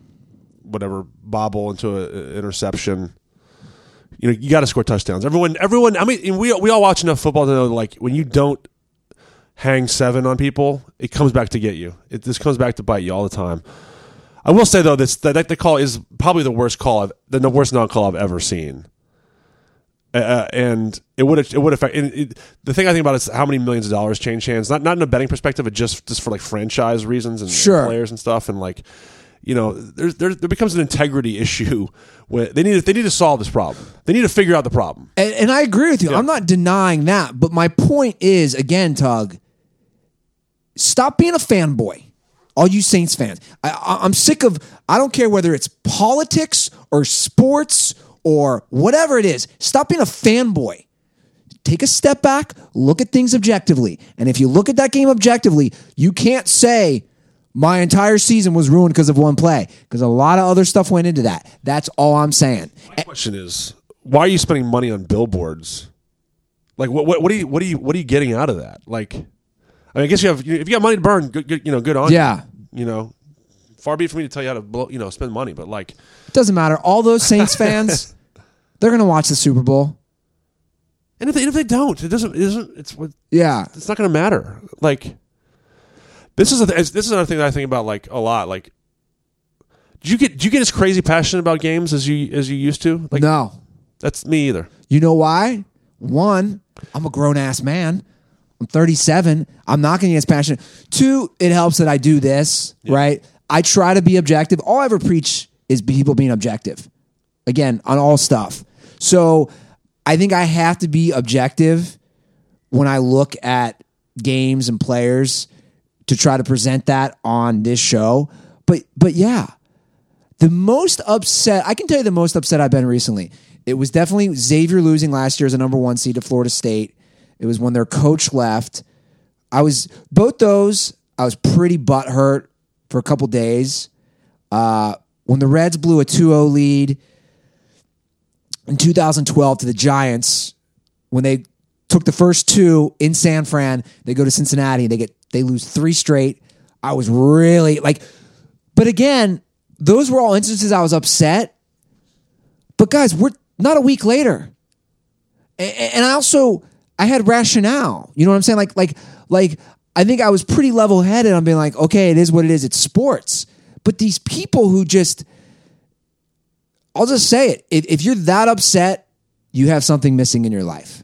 whatever bobble into an interception. You know, you got to score touchdowns. Everyone, everyone. I mean, we we all watch enough football to know like when you don't hang seven on people, it comes back to get you. It this comes back to bite you all the time. I will say though, this that the call is probably the worst call I've the worst non call I've ever seen. Uh, and it would it would affect. and It, the thing I think about is how many millions of dollars change hands. Not not in a betting perspective, but just just for like franchise reasons and Sure. players and stuff. And like, you know, there's there there becomes an integrity issue. Where they need to, they need to solve this problem. They need to figure out the problem. And, and I agree with you. I'm not denying that. But my point is, again, Tug, stop being a fanboy. All you Saints fans. I, I, I'm sick of, I don't care whether it's politics or sports or whatever it is. Stop being a fanboy. Take a step back, look at things objectively. And if you look at that game objectively, you can't say, my entire season was ruined because of one play, because a lot of other stuff went into that. That's all I'm saying. My question is, why are you spending money on billboards? Like, what what what are you what are you what are you getting out of that? Like, I mean, I guess you have if you got money to burn, good, good you know, good on you. Yeah. You know, far be it for me to tell you how to blow, you know spend money, but like, It doesn't matter. All those Saints fans, they're going to watch the Super Bowl. and if they, and if they don't, it doesn't it doesn't it's what Yeah. it's not going to matter. Like, this is a this is another thing that I think about like a lot. Like, did you get did you get as crazy passionate about games as you as you used to? Like, no. that's me either. You know why? One, I'm a grown ass man. I'm 37. I'm not going to get as passionate. Two, it helps that I do this, right? I try to be objective. All I ever preach is people being objective. Again, on all stuff. So I think I have to be objective when I look at games and players to try to present that on this show. But but yeah, the most upset, I can tell you the most upset I've been recently. It was definitely Xavier losing last year as a number one seed to Florida State. It was when their coach left. I was both those. I was pretty butthurt for a couple days. Uh, when the Reds blew a 2-0 lead in 2012 to the Giants, when they took the first two in San Fran, they go to Cincinnati. And they get they lose three straight. I was really like, but again, those were all instances I was upset. But guys, we're not a week later, and I also I had rationale. You know what I'm saying? Like like like I think I was pretty level headed on being like, okay, it is what it is. It's sports. But these people who just, I'll just say it. If, if you're that upset, you have something missing in your life.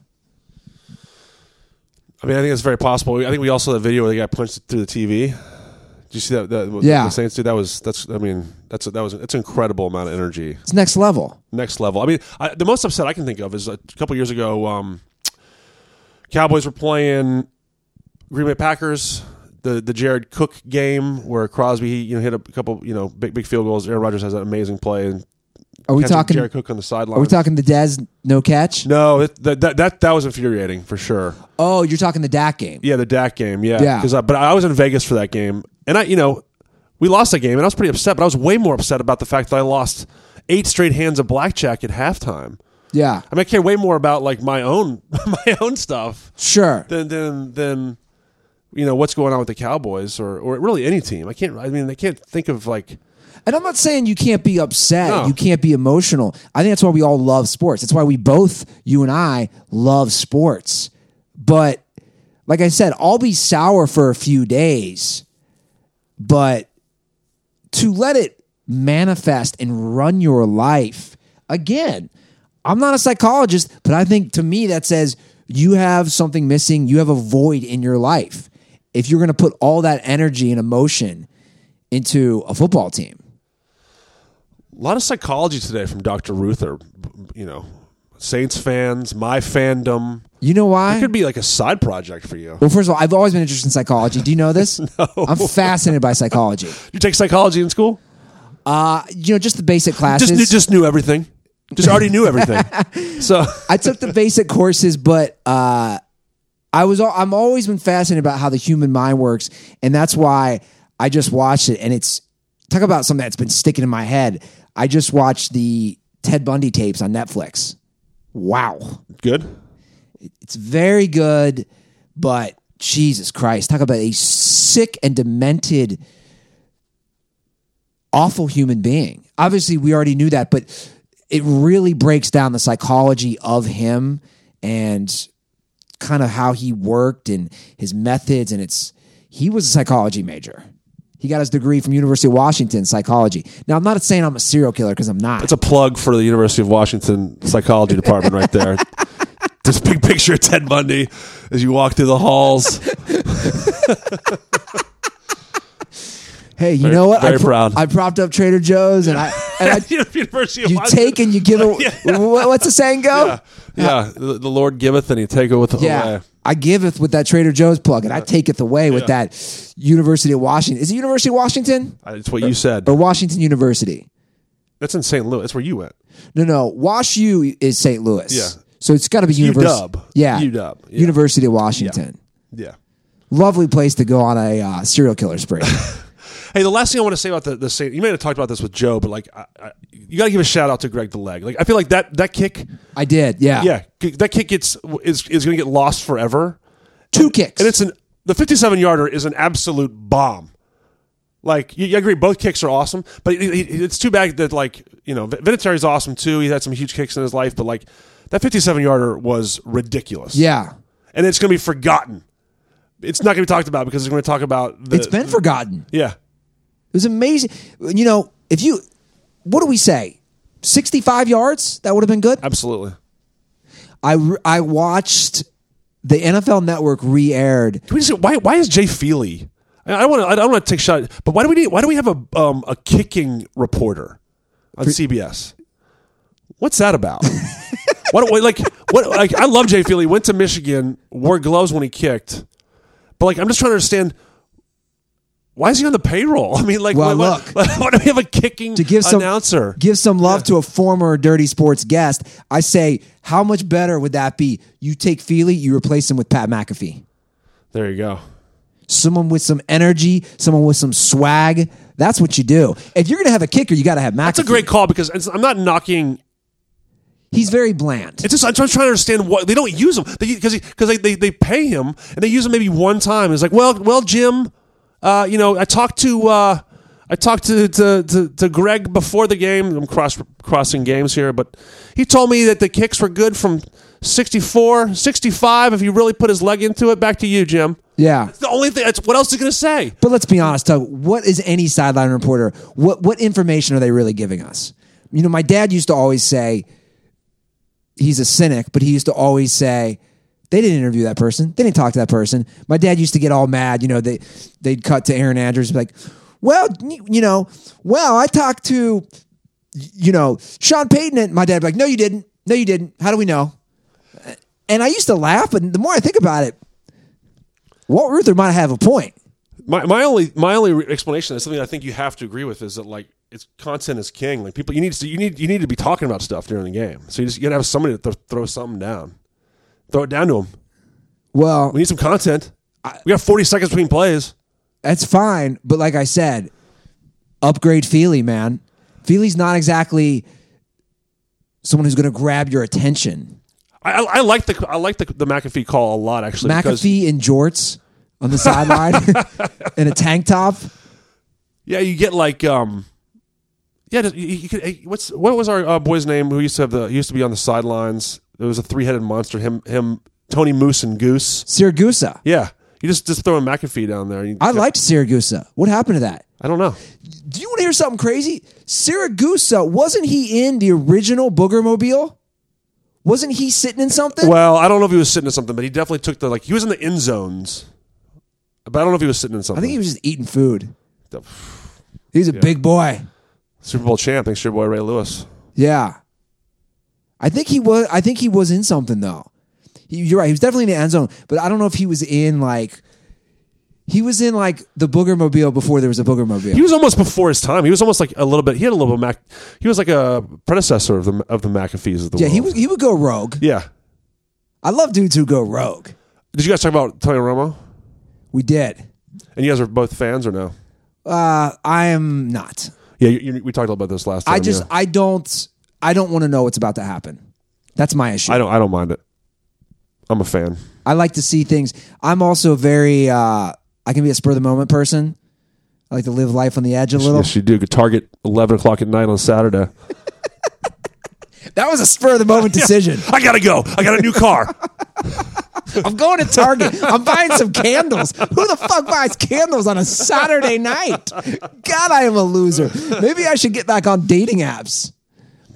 I mean, I think it's very possible. I think we also had a video where they got punched through the TV. Did you see that? that Yeah. the Saints did. That was that's. I mean, that's that was it's an incredible amount of energy. It's next level. Next level. I mean, I, the most upset I can think of is a couple years ago. Um, Cowboys were playing Green Bay Packers. The the Jared Cook game where Crosby you know hit a couple you know big big field goals. Aaron Rodgers has that amazing play and Are we talking? Jared Cook on the sideline. Are we talking the Dez no catch? No, it, that, that that that was infuriating for sure. Oh, you're talking the Dak game. Yeah, the Dak game. Yeah, Yeah. Because but I was in Vegas for that game, and I, you know, we lost that game, and I was pretty upset. But I was way more upset about the fact that I lost eight straight hands of blackjack at halftime. Yeah, I mean, I care way more about like my own my own stuff sure. than than than you know what's going on with the Cowboys or or really any team. I can't. I mean, I can't think of like And I'm not saying you can't be upset, No. you can't be emotional. I think that's why we all love sports. That's why we both, you and I, love sports. But like I said, I'll be sour for a few days, but to let it manifest and run your life again, I'm not a psychologist, but I think to me that says you have something missing, you have a void in your life. If you're going to put all that energy and emotion into a football team. a lot of psychology today from Dr. Ruther. You know, Saints fans, my fandom. You know why? It could be like a side project for you. well, first of all, I've always been interested in psychology. Do you know this? no. I'm fascinated by psychology. You take psychology in school? Uh, you know, just the basic classes. Just knew, just knew everything. Just already knew everything. so I took the basic courses, but uh, I was I'm always been fascinated about how the human mind works, and that's why I just watched it. And it's talk about something that's been sticking in my head. I just watched the Ted Bundy tapes on Netflix. Wow, good. it's very good, but Jesus Christ, talk about a sick and demented, awful human being. Obviously, we already knew that, but it really breaks down the psychology of him and kind of how he worked and his methods. And it's he was a psychology major, He got his degree from University of Washington psychology. Now I'm not saying I'm a serial killer because I'm not. It's a plug for the University of Washington psychology department right there. This big picture of Ted Bundy as you walk through the halls. hey, you Very- know what? very I pro- proud. I propped up Trader Joe's and I and I University of you take and you give it. what- What's the saying go? Yeah, yeah. The, the Lord giveth and he taketh with Yeah. away. I giveth with that Trader Joe's plug, and I taketh away with that University of Washington. Is it University of Washington That's what you said. or Washington University? That's in St. Louis. That's where you went. No, no. Wash U is St. Louis. Yeah. So it's got to be University. UW. Yeah. UW, yeah. University of Washington. Yeah. Lovely place to go on a uh, serial killer spree. Hey, the last thing I want to say about the the Saint, you may have talked about this with Joe, but like, I, I, you got to give a shout out to Greg the Leg. Like, I feel like that that kick, I did. Yeah. yeah, that kick gets is is going to get lost forever. Two kicks. And it's an the 57 yarder is an absolute bomb. Like you, you agree, both kicks are awesome, but it, it- it's too bad that like you know Vinatieri's awesome too. He had some huge kicks in his life, but like that 57 yarder was ridiculous. yeah. and it's going to be forgotten. It's not going to be talked about because they're going to talk about the, It's been forgotten. yeah. It was amazing. You know, if you, what do we say? 65 yards? That would have been good. Absolutely. I, I watched the NFL Network re aired. Can we just why why is Jay Feely? I want to I don't want to take a shot, but why do we need why do we have a um, a kicking reporter on CBS? What's that about? what what- like what like I love Jay Feely. Went to Michigan, wore gloves when he kicked, but like I'm just trying to understand. Why is he on the payroll? I mean, like, Well, why, look. why, why do we have a kicking To give some, announcer? give some love to a former Dirty Sports guest, I say, how much better would that be? You take Feely, you replace him with Pat McAfee. There you go. Someone with some energy, someone with some swag. That's what you do. If you're going to have a kicker, you got to have McAfee. That's a great call because I'm not knocking He's very bland. It's just I'm trying to understand what they don't use him because because they, they they pay him and they use him maybe one time. It's like well well Jim, uh, you know I talked to uh, I talked to, to to to Greg before the game. I'm cross crossing games here, but he told me that the kicks were good from 64, 65 if he really put his leg into it. Back to you, Jim. yeah. It's the only thing. That's what else is he going to say? But let's be honest, Tug. What is any sideline reporter? What what information are they really giving us? You know, my dad used to always say he's a cynic, but he used to always say they didn't interview that person, they didn't talk to that person. My dad used to get all mad. You know, they they'd cut to Erin Andrews, and be like, well, you know, well, I talked to, you know, Sean Payton, and my dad like, no, you didn't, no, you didn't. How do we know? And I used to laugh, but the more I think about it, Walt Ruther might have a point. My, my only my only explanation is something I think you have to agree with is that like it's content is king. Like people, you need to you need you need to be talking about stuff during the game. So you just you gotta have somebody to th- throw something down, throw it down to him. Well, We need some content. we got forty seconds between plays. that's fine, but like I said, upgrade Feely, man. Feely's not exactly someone who's going to grab your attention. I, I, I like the I like the, the McAfee call a lot actually. because- McAfee in jorts on the sideline in a tank top. yeah, you get like um, yeah. You, you could, what's what was our uh, boy's name who used to have the used to be on the sidelines. There was a three headed monster. Him him Tony Moose and Goose. Siragusa. Yeah, you just just throw a McAfee down there. You- I liked Siragusa. What happened to that? I don't know. Do you want to hear something crazy? Siragusa, wasn't he in the original Booger Mobile? Wasn't he sitting in something? Well, I don't know if he was sitting in something, but he definitely took the like he was in the end zones. But I don't know if he was sitting in something. I think he was just eating food. the He's a big boy. Super Bowl champ. Thanks to your boy Ray Lewis. Yeah. I think he was I think he was in something though. He, you're right. He was definitely in the end zone, but I don't know if he was in like he was in like the Booger Mobile before there was a Booger Mobile. He was almost before his time. He was almost like a little bit. He had a little bit of Mac. He was like a predecessor of the of the McAfees of the yeah, world. he was he would go rogue. Yeah. I love dudes who go rogue. Did you guys talk about Tony Romo? We did. And you guys are both fans or no? Uh I am not. Yeah, you, you, we talked about this last time. I just yeah. I don't I don't want to know what's about to happen. That's my issue. I don't I don't mind it. I'm a fan. I like to see things. I'm also very uh I can be a spur of the moment person. I like to live life on the edge a little. Yes, you do. Could target eleven o'clock at night on Saturday. That was a spur of the moment decision. I gotta go. I got a new car. I'm going to Target. I'm buying some candles. Who the fuck buys candles on a Saturday night? God, I am a loser. Maybe I should get back on dating apps.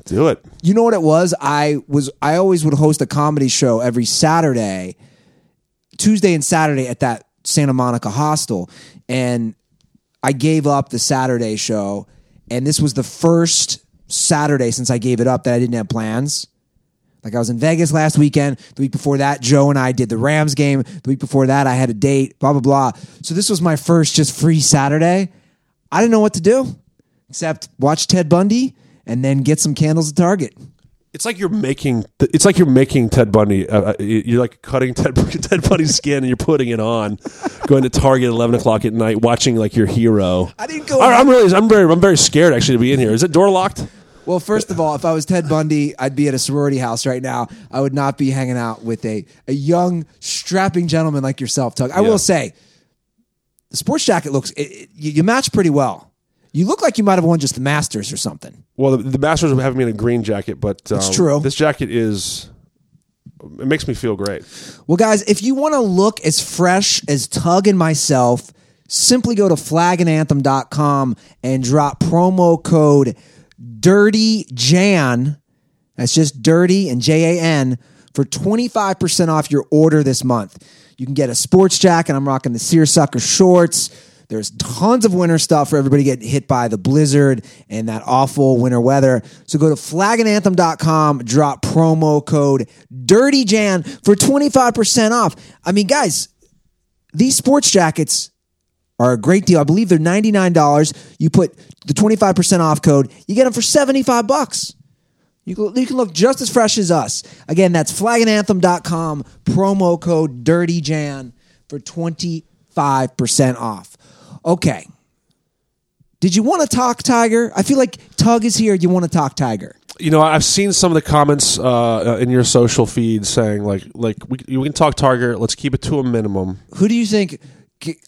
Do it. You know what it was? I was I always would host a comedy show every Saturday, Tuesday and Saturday at that Santa Monica hostel, and I gave up the Saturday show, and this was the first Saturday since I gave it up that I didn't have plans. Like I was in Vegas last weekend. The week before that, Joe and I did the Rams game. The week before that, I had a date. Blah blah blah. So this was my first just free Saturday. I didn't know what to do except watch Ted Bundy and then get some candles at Target. It's like you're making. It's like you're making Ted Bundy. Uh, uh, you're like cutting Ted Ted Bundy's skin and you're putting it on. Going to Target at eleven o'clock at night, watching like your hero. I didn't go. I, I'm really. I'm very. I'm very scared actually to be in here. Is it door locked? Well, first of all, if I was Ted Bundy, I'd be at a sorority house right now. I would not be hanging out with a, a young, strapping gentleman like yourself, Tug. I Yeah. will say, the sports jacket looks, it, it- you, you match pretty well. You look like you might have won just the Masters or something. Well, the, the Masters would have me in a green jacket, but um, It's true. This jacket is. It makes me feel great. Well, guys, if you want to look as fresh as Tug and myself, simply go to flagandanthem.com and drop promo code Dirty Jan. That's just dirty and J A N for 25% off your order this month. You can get a sports jacket. I'm rocking the Seersucker shorts. There's tons of winter stuff for everybody getting hit by the blizzard and that awful winter weather. So go to flagandanthem.com, drop promo code DirtyJan for 25% off. I mean, guys, these sports jackets are a great deal. I believe they're $99. You put the 25% off code, you get them for 75 bucks. You can, you can look just as fresh as us. Again, that's flagandanthem.com, promo code DirtyJan for 25% off. Okay. Did you want to talk Tiger? I feel like Tug is here. You want to talk Tiger? You know, I've seen some of the comments uh, in your social feed saying like, like we, we can talk Tiger. Let's keep it to a minimum. Who do you think?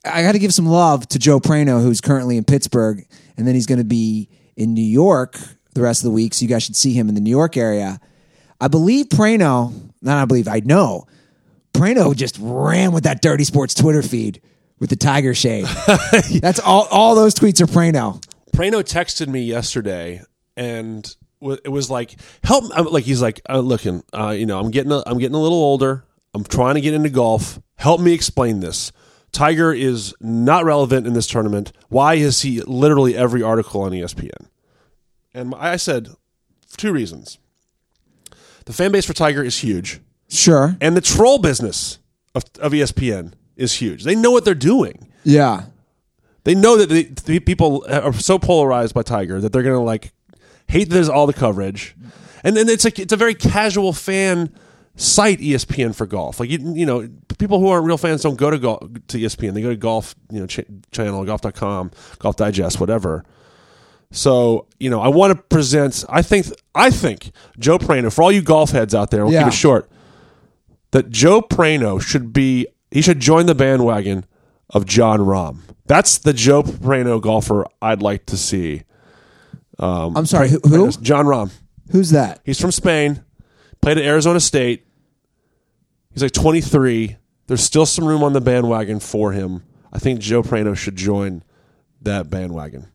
I got to give some love to Joe Prano, who's currently in Pittsburgh, and then he's going to be in New York the rest of the week. So you guys should see him in the New York area. I believe Prano, not I believe, I know. Prano just ran with that Dirty Sports Twitter feed with the tiger shade. That's all. All those tweets are Prano. Prano texted me yesterday, and it was like, "Help!" I'm, like he's like, uh, "Looking, uh, you know, I'm getting, a, I'm getting a little older. I'm trying to get into golf. Help me explain this. Tiger is not relevant in this tournament. Why is he literally every article on ESPN?" And I said, two reasons. The fan base for Tiger is huge, Sure. and the troll business of, of ESPN is huge. They know what they're doing. Yeah. They know that the, the people are so polarized by Tiger that they're going to like hate that there's all the coverage, and then it's like it's a very casual fan site ESPN for golf. Like you, you know, people who aren't real fans don't go to golf to ESPN. They go to golf, you know, ch- channel, golf.com, golf digest, whatever. So, you know, I want to present I think I think Joe Prano, for all you golf heads out there, we'll Yeah. keep it short, that Joe Prano should be he should join the bandwagon of Jon Rahm. That's the Joe Prano golfer I'd like to see. Um, I'm sorry. Who? who? Jon Rahm. Who's that? He's from Spain, played at Arizona State. He's like 23. There's still some room on the bandwagon for him. I think Joe Prano should join that bandwagon.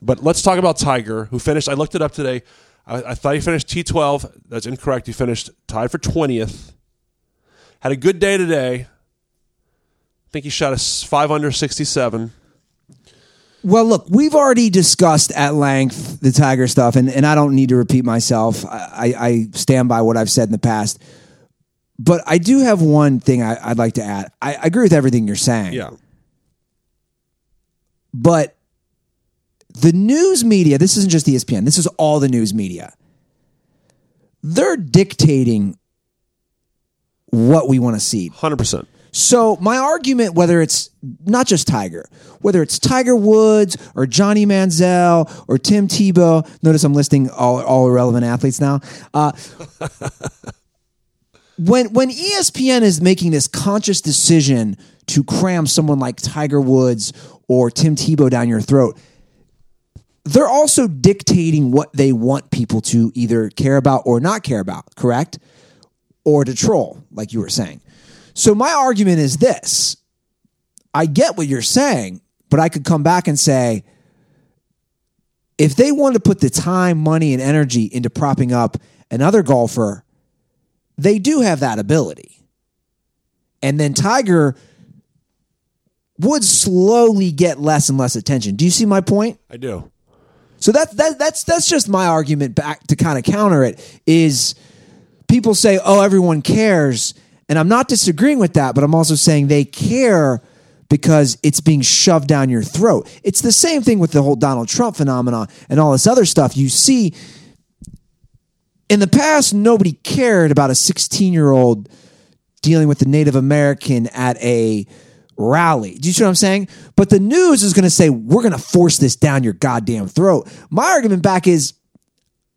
But let's talk about Tiger, who finished. I looked it up today. I, I thought he finished T12. That's incorrect. He finished tied for 20th. Had a good day today. I think he shot a 5 under 67. Well, look, we've already discussed at length the Tiger stuff, and, and I don't need to repeat myself. I, I, I stand by what I've said in the past. But I do have one thing I, I'd like to add. I, I agree with everything you're saying. Yeah. But the news media, this isn't just ESPN, this is all the news media. They're dictating what we want to see. 100%. So my argument, whether it's not just Tiger, whether it's Tiger Woods or Johnny Manziel or Tim Tebow, notice I'm listing all, all irrelevant athletes now. Uh, when when ESPN is making this conscious decision to cram someone like Tiger Woods or Tim Tebow down your throat, they're also dictating what they want people to either care about or not care about, correct? Or to troll, like you were saying. So my argument is this. I get what you're saying, but I could come back and say if they wanted to put the time, money, and energy into propping up another golfer, they do have that ability. And then Tiger would slowly get less and less attention. Do you see my point? I do. So that, that that's that's just my argument back to kind of counter it is people say, "Oh, everyone cares." And I'm not disagreeing with that, but I'm also saying they care because it's being shoved down your throat. It's the same thing with the whole Donald Trump phenomenon and all this other stuff. You see in the past nobody cared about a 16-year-old dealing with the Native American at a rally. Do you see what I'm saying? But the news is going to say, we're going to force this down your goddamn throat. My argument back is,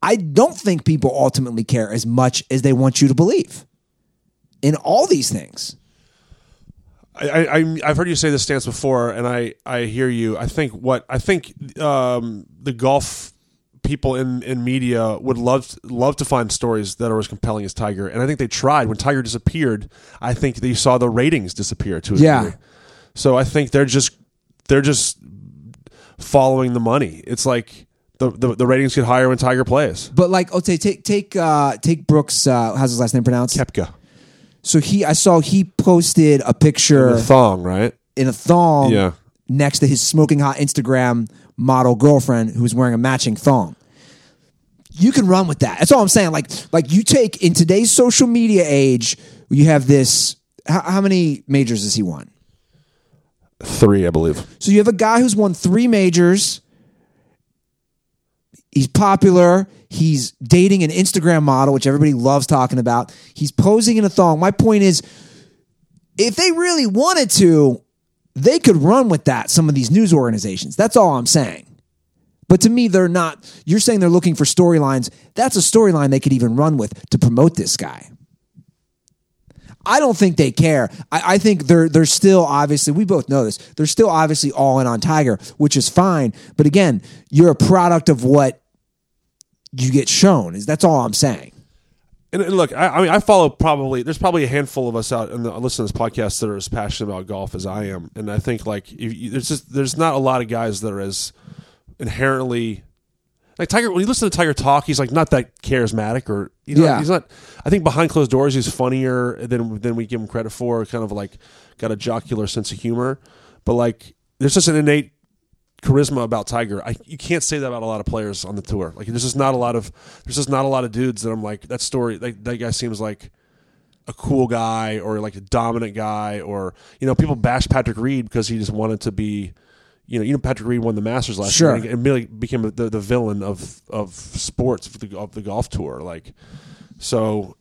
I don't think people ultimately care as much as they want you to believe in all these things. I, I I've heard you say this stance before, and I I hear you. I think what I think um, the golf people in, in media would love love to find stories that are as compelling as Tiger, and I think they tried. When Tiger disappeared, I think they saw the ratings disappear to a Yeah. degree. So I think they're just they're just following the money. It's like the the, the ratings get higher when Tiger plays. But like, okay, take take uh, take Brooks. Uh, how's his last name pronounced? Koepka, So he, I saw he posted a picture the thong, right? in a thong Yeah. next to his smoking hot Instagram model girlfriend who was wearing a matching thong. You can run with that. That's all I'm saying. Like, like you take in today's social media age, you have this. How, how many majors has he won? Three, I believe. So you have a guy who's won three majors. He's popular. He's dating an Instagram model, which everybody loves talking about. He's posing in a thong. My point is, if they really wanted to, they could run with that, some of these news organizations. That's all I'm saying. But to me, they're not. You're saying they're looking for storylines. That's a storyline they could even run with to promote this guy. I don't think they care. I, I think they're they're still obviously we both know this. They're still obviously all in on Tiger, which is fine. But again, you're a product of what you get shown. Is that's all I'm saying. And, and look, I, I mean, I follow probably. There's probably a handful of us out and listen to this podcast that are as passionate about golf as I am. And I think like if you, there's just there's not a lot of guys that are as inherently like Tiger. When you listen to Tiger talk, he's like not that charismatic or you know, Yeah. he's not. I think behind closed doors, he's funnier than than we give him credit for. Kind of like got a jocular sense of humor, but like there's just an innate charisma about Tiger. I, you can't say that about a lot of players on the tour. Like there's just not a lot of there's just not a lot of dudes that I'm like that story. Like that guy seems like a cool guy or like a dominant guy or you know people bash Patrick Reed because he just wanted to be. You know, you know Patrick Reed won the Masters last Sure. year and really became the, the villain of of sports of the, of the golf tour. Like, so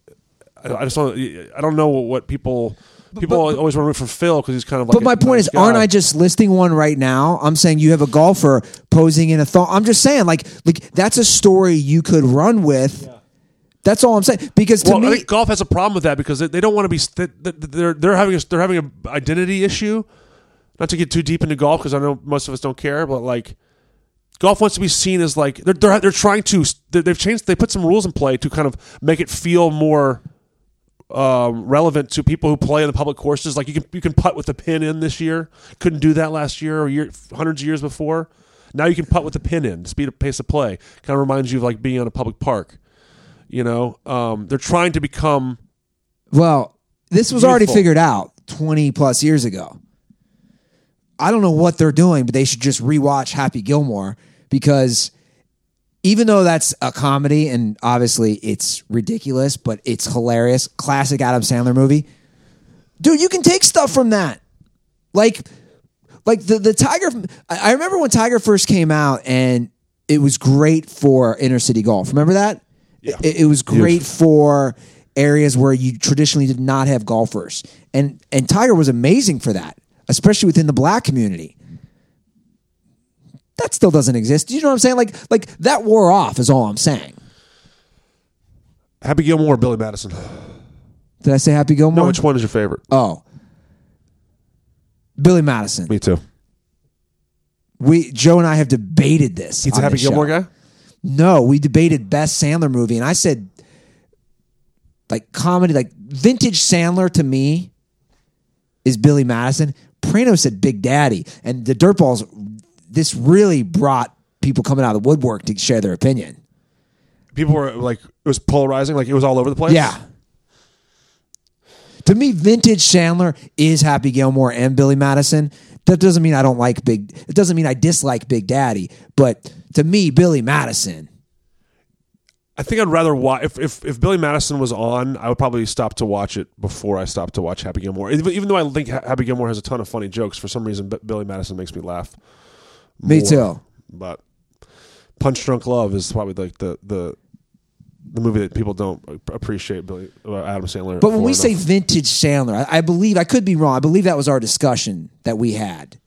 I, I just don't I don't know what people people always want to root for Phil because he's kind of like. But a my point nice is, aren't. I just listing one right now? I'm saying you have a golfer posing in a thong. I'm just saying, like, like that's a story you could run with. That's all I'm saying. Because to Well, I me, think golf has a problem with that because they, they don't want to be st- th- th- they're they're having a, they're having an identity issue. Not to get too deep into golf because I know most of us don't care, but like golf wants to be seen as like they're they're, they're trying to they've changed they put some rules in play to kind of make it feel more um, relevant to people who play in the public courses. Like you can you can putt with the pin in this year, couldn't do that last year or year, hundreds of years before. Now you can putt with the pin in, speed of pace of play. Kind of reminds you of like being on a public park. You know, um, they're trying to become well, this was already figured out 20 plus years ago. I don't know what they're doing, but they should just rewatch Happy Gilmore because even though that's a comedy and obviously it's ridiculous, but it's hilarious, classic Adam Sandler movie. Dude, you can take stuff from that. Like like the the Tiger I remember when Tiger first came out and it was great for inner city golf. Remember that? Yeah. It, it was great for areas where you traditionally did not have golfers. And and Tiger was amazing for that, especially within the black community. That still doesn't exist. Do you know what I'm saying? Like like that wore off is all I'm saying. Happy Gilmore or Billy Madison. Did I say Happy Gilmore? No, which one is your favorite? Oh. Billy Madison. Me too. We Joe and I have debated this. He's a Happy this show. Gilmore guy. No, we debated best Sandler movie, and I said like comedy, like vintage Sandler to me is Billy Madison. Prano said Big Daddy, and the Dirtballs. This really brought people coming out of the woodwork to share their opinion. People were like, it was polarizing. Like it was all over the place. Yeah. To me, vintage Sandler is Happy Gilmore and Billy Madison. That doesn't mean I don't like Big. It doesn't mean I dislike Big Daddy. But to me, Billy Madison. I think I'd rather watch if, if if Billy Madison was on, I would probably stop to watch it before I stopped to watch Happy Gilmore. Even, even though I think Happy Gilmore has a ton of funny jokes, for some reason, Billy Madison makes me laugh. Me more. too. But Punch Drunk Love is probably like the the the movie that people don't appreciate Billy uh, Adam Sandler. But when we enough. say vintage Sandler, I, I believe I could be wrong. I believe that was our discussion that we had.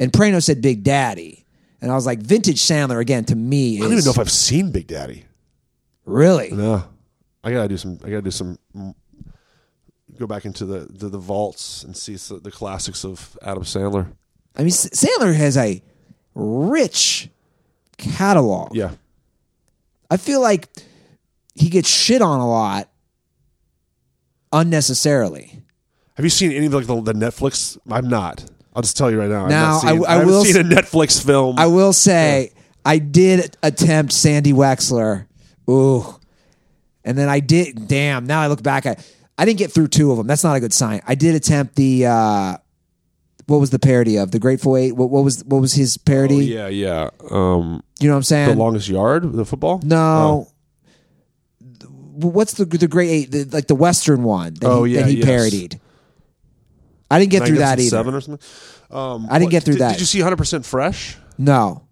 And Prano said Big Daddy, and I was like, vintage Sandler again. To me, is I don't even know if I've seen Big Daddy. really. No, I gotta do some. I gotta do some. mm, Go back into the the, the vaults and see the, the classics of Adam Sandler. I mean, S- Sandler has a rich catalog. Yeah, I feel like he gets shit on a lot unnecessarily. Have you seen any of like the, the Netflix? I'm not. I'll just tell you right now. I've Now, not seen, I- I I, will seen a Netflix film. I will say I did attempt Sandy Wexler. Ooh. And then I did damn, now I look back I I didn't get through two of them. That's not a good sign. I did attempt the uh what was the parody of the Grateful Eight? What, what was what was his parody? Oh, yeah, yeah. Um, You know what I'm saying? the longest yard, the football. no. What's the the Great Eight? The, like the Western one that Oh, he, yeah, that he yes. parodied. I didn't get through that either. Seven or something. Um, I didn't what- get through did, that. Did you see 100 percent fresh? No.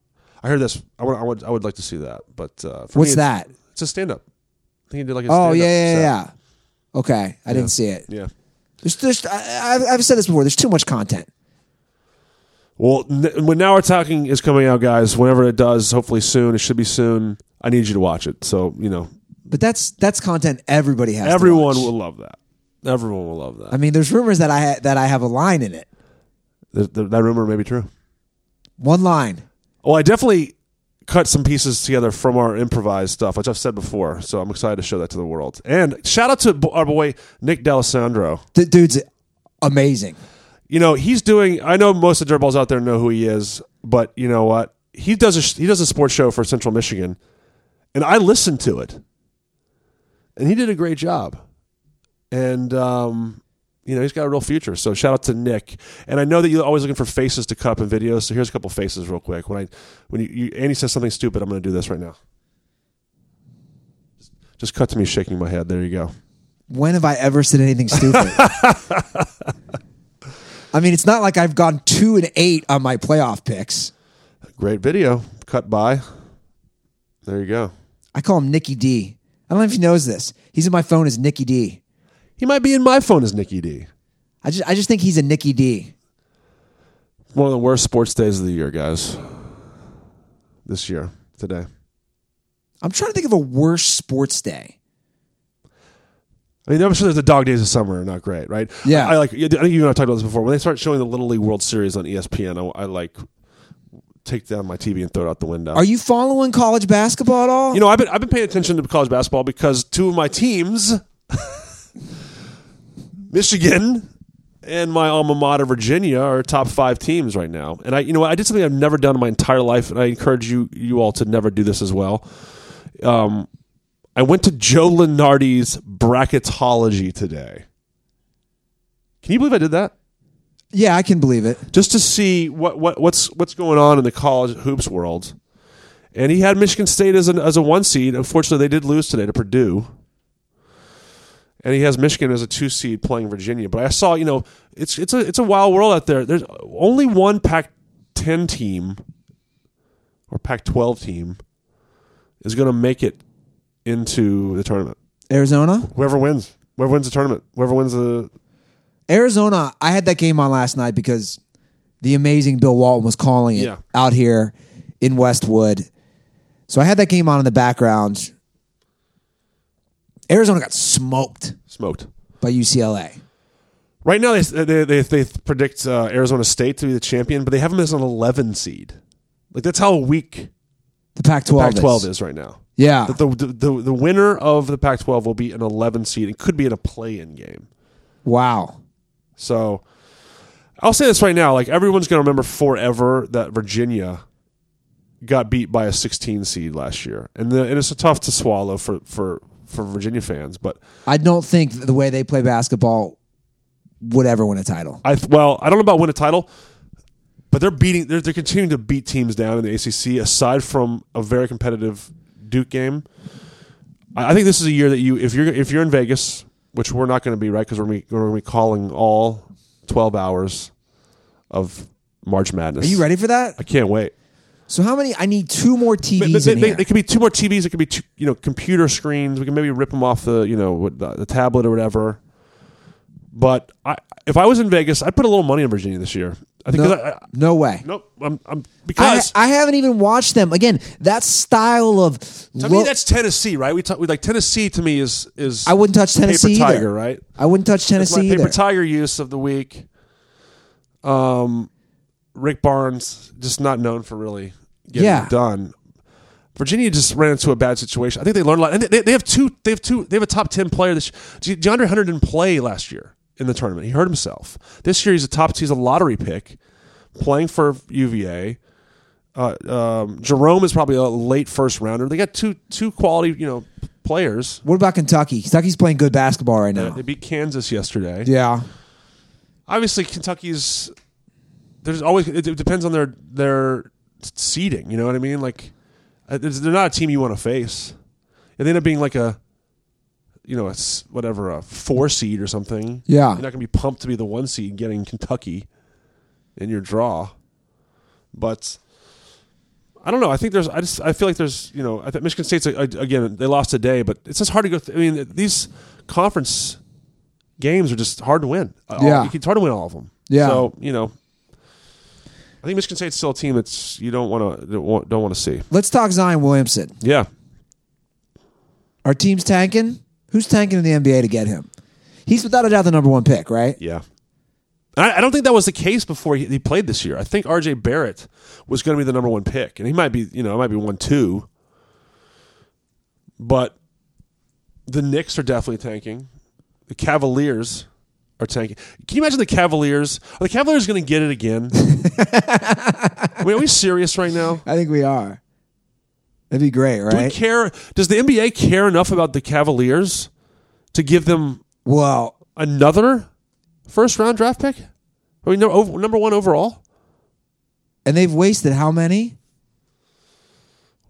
I heard this. I would, I would. I would like to see that. But uh, for What's me, that? It's a stand up. I think he did like a Oh yeah, yeah, set. yeah. Okay, I didn't see it. Yeah. There's, there's, I, I've said this before. There's too much content. Well, n- when now we're talking is coming out, guys. Whenever it does, hopefully soon. It should be soon. I need you to watch it. So you know, But that's that's content everybody has. to everyone will love that. Everyone will love that. I mean, there's rumors that I ha- that I have a line in it. Th- th- that rumor may be true. One line. Well, I definitely cut some pieces together from our improvised stuff, which I've said before. So I'm excited to show that to the world. And shout out to our boy Nick D'Alessandro. The dude's amazing. You know, he's doing. I know most of the dirtballs out there know who he is, but you know what? He does a he does a sports show for Central Michigan, and I listened to it, and he did a great job. And um, you know, he's got a real future. So shout out to Nick. And I know that you're always looking for faces to cut up in videos. So here's a couple faces real quick. When I when you, you Andy says something stupid, I'm going to do this right now. Just cut to me shaking my head. There you go. When have I ever said anything stupid? I mean, it's not like I've gone two and eight on my playoff picks. Great video. Cut by. There you go. I call him Nicky D. I don't know if he knows this. He's in my phone as Nicky D. He might be in my phone as Nicky D. I just I just think he's a Nicky D. One of the worst sports days of the year, guys. This year, today. I'm trying to think of a worse sports day. I mean, I'm sure there's the dog days of summer are not great, right? Yeah. I, I like. I think you and I talked about this before. When they start showing the Little League World Series on ESPN, I, I like take down my TV and throw it out the window. Are you following college basketball at all? You know, I've been I've been paying attention to college basketball because two of my teams, Michigan and my alma mater Virginia, are top five teams right now. And I, you know, I did something I've never done in my entire life, and I encourage you you all to never do this as well. Um, I went to Joe Lunardi's bracketology today. Can you believe I did that? yeah, I can believe it. just to see what, what what's what's going on in the college hoops world. And he had Michigan State as an as a one seed. Unfortunately, they did lose today to Purdue. And he has Michigan as a two seed playing Virginia. But I saw, you know, it's it's a it's a wild world out there. There's only one Pac ten team or Pac twelve team is going to make it into the tournament. Arizona? Whoever wins, whoever wins the tournament, whoever wins the Arizona, I had that game on last night because the amazing Bill Walton was calling it Yeah. out here in Westwood. So I had that game on in the background. Arizona got smoked smoked. by UCLA. Right now, they they they, they predict uh, Arizona State to be the champion, but they have them as an 11 seed. Like that's how weak The Pac-12. Pac-12 is. is right now. Yeah. The, the, the, the winner of the Pac-12 will be an 11 seed. It could be in a play-in game. Wow. So I'll say this right now: like everyone's going to remember forever that Virginia got beat by a 16 seed last year, and, the, and it's tough to swallow for for for Virginia fans. But I don't think the way they play basketball would ever win a title. I well, I don't know about win a title, but they're beating. They're, they're continuing to beat teams down in the ACC. Aside from a very competitive Duke game, I, I think this is a year that you, if you're if you're in Vegas, which we're not going to be, right? Because we're going to be calling all 12 hours of March Madness. Are you ready for that? I can't wait. So how many? I need two more TVs They, they, they, here. could be two more TVs. It could be two, you know computer screens. We can maybe rip them off the you know the, the tablet or whatever. But I, if I was in Vegas, I'd put a little money on Virginia this year. I think. no, I, I, no way. nope. I'm, I'm because I haven't even watched them. Again, that style of to me that's Tennessee, right? We talk, we like Tennessee to me is is I wouldn't touch Tennessee paper either. tiger, right? I wouldn't touch Tennessee paper either. tiger use of the week. Um, Rick Barnes just not known for really getting Yeah. done. Virginia just ran into a bad situation. I think they learned a lot, and they, they have two. They have two. They have a top ten player. This De- DeAndre Hunter didn't play last year in the tournament. He hurt himself. This year he's a top. He's a lottery pick, playing for UVA. Uh, um, Jerome is probably a late first rounder. They got two two quality you know players. what about Kentucky? Kentucky's playing good basketball right now. They beat Kansas yesterday. Yeah. obviously Kentucky's there's always it, it depends on their their seeding. You know what I mean? Like uh, they're not a team you want to face. If they end up being like a you know a whatever a four seed or something. Yeah. you're not gonna be pumped to be the one seed getting Kentucky in your draw. But I don't know. I think there's. I just. I feel like there's. You know. I think Michigan State's a, again. They lost today, but it's just hard to go. Th- I mean, these conference games are just hard to win. Uh, all- Yeah. it's hard to win all of them. Yeah. So you know, I think Michigan State's still a team that's you don't want to don't want to see. Let's talk Zion Williamson. Yeah. Our team's tanking. Who's tanking in the NBA to get him? He's without a doubt the number one pick, right? Yeah. I, I don't think that was the case before he, he played this year. I think R.J. Barrett was going to be the number one pick, and he might be, you know, it might be one two. But the Knicks are definitely tanking. The Cavaliers are tanking. Can you imagine the Cavaliers? Are the Cavaliers going to get it again? I mean, are we serious right now? I think we are. That'd be great, right? Do we care? Does the NBA care enough about the Cavaliers to give them Well, another first round draft pick? I mean, over- number one overall. and they've wasted how many?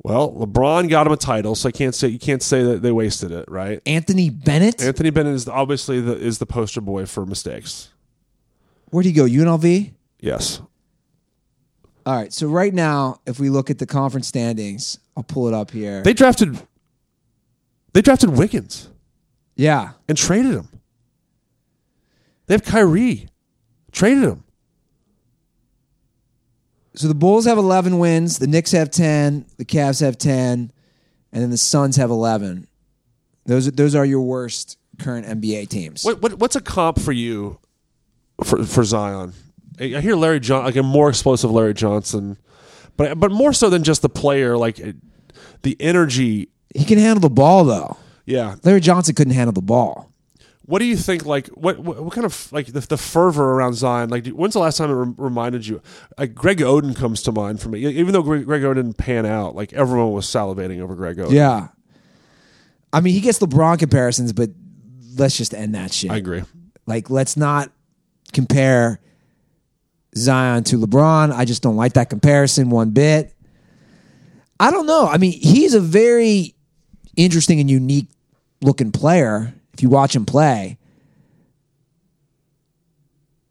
Well, LeBron got him a title, so I can't say you can't say that they wasted it, right? Anthony Bennett. Anthony Bennett is obviously the is the poster boy for mistakes. Where'd he go? UNLV. Yes, All right. So right now, if we look at the conference standings, I'll pull it up here. they drafted they drafted Wiggins yeah. and traded him. They have Kyrie, traded him. So the Bulls have 11 wins, the Knicks have 10, the Cavs have 10, and then the Suns have 11. Those are, those are your worst current NBA teams. What, what what's a comp for you for for Zion? I hear Larry John like a more explosive Larry Johnson, but but more so than just the player, like the energy. He can handle the ball though. Yeah, Larry Johnson couldn't handle the ball. What do you think? Like, what what, what kind of like the, the fervor around Zion? Like, when's the last time it rem- reminded you? Like, Greg Oden comes to mind for me. Even though Greg, Greg Oden didn't pan out, like everyone was salivating over Greg Oden. Yeah. I mean, he gets LeBron comparisons, but let's just end that shit. I agree. Like, let's not compare Zion to LeBron. I just don't like that comparison one bit. I don't know. I mean, he's a very interesting and unique looking player if you watch him play.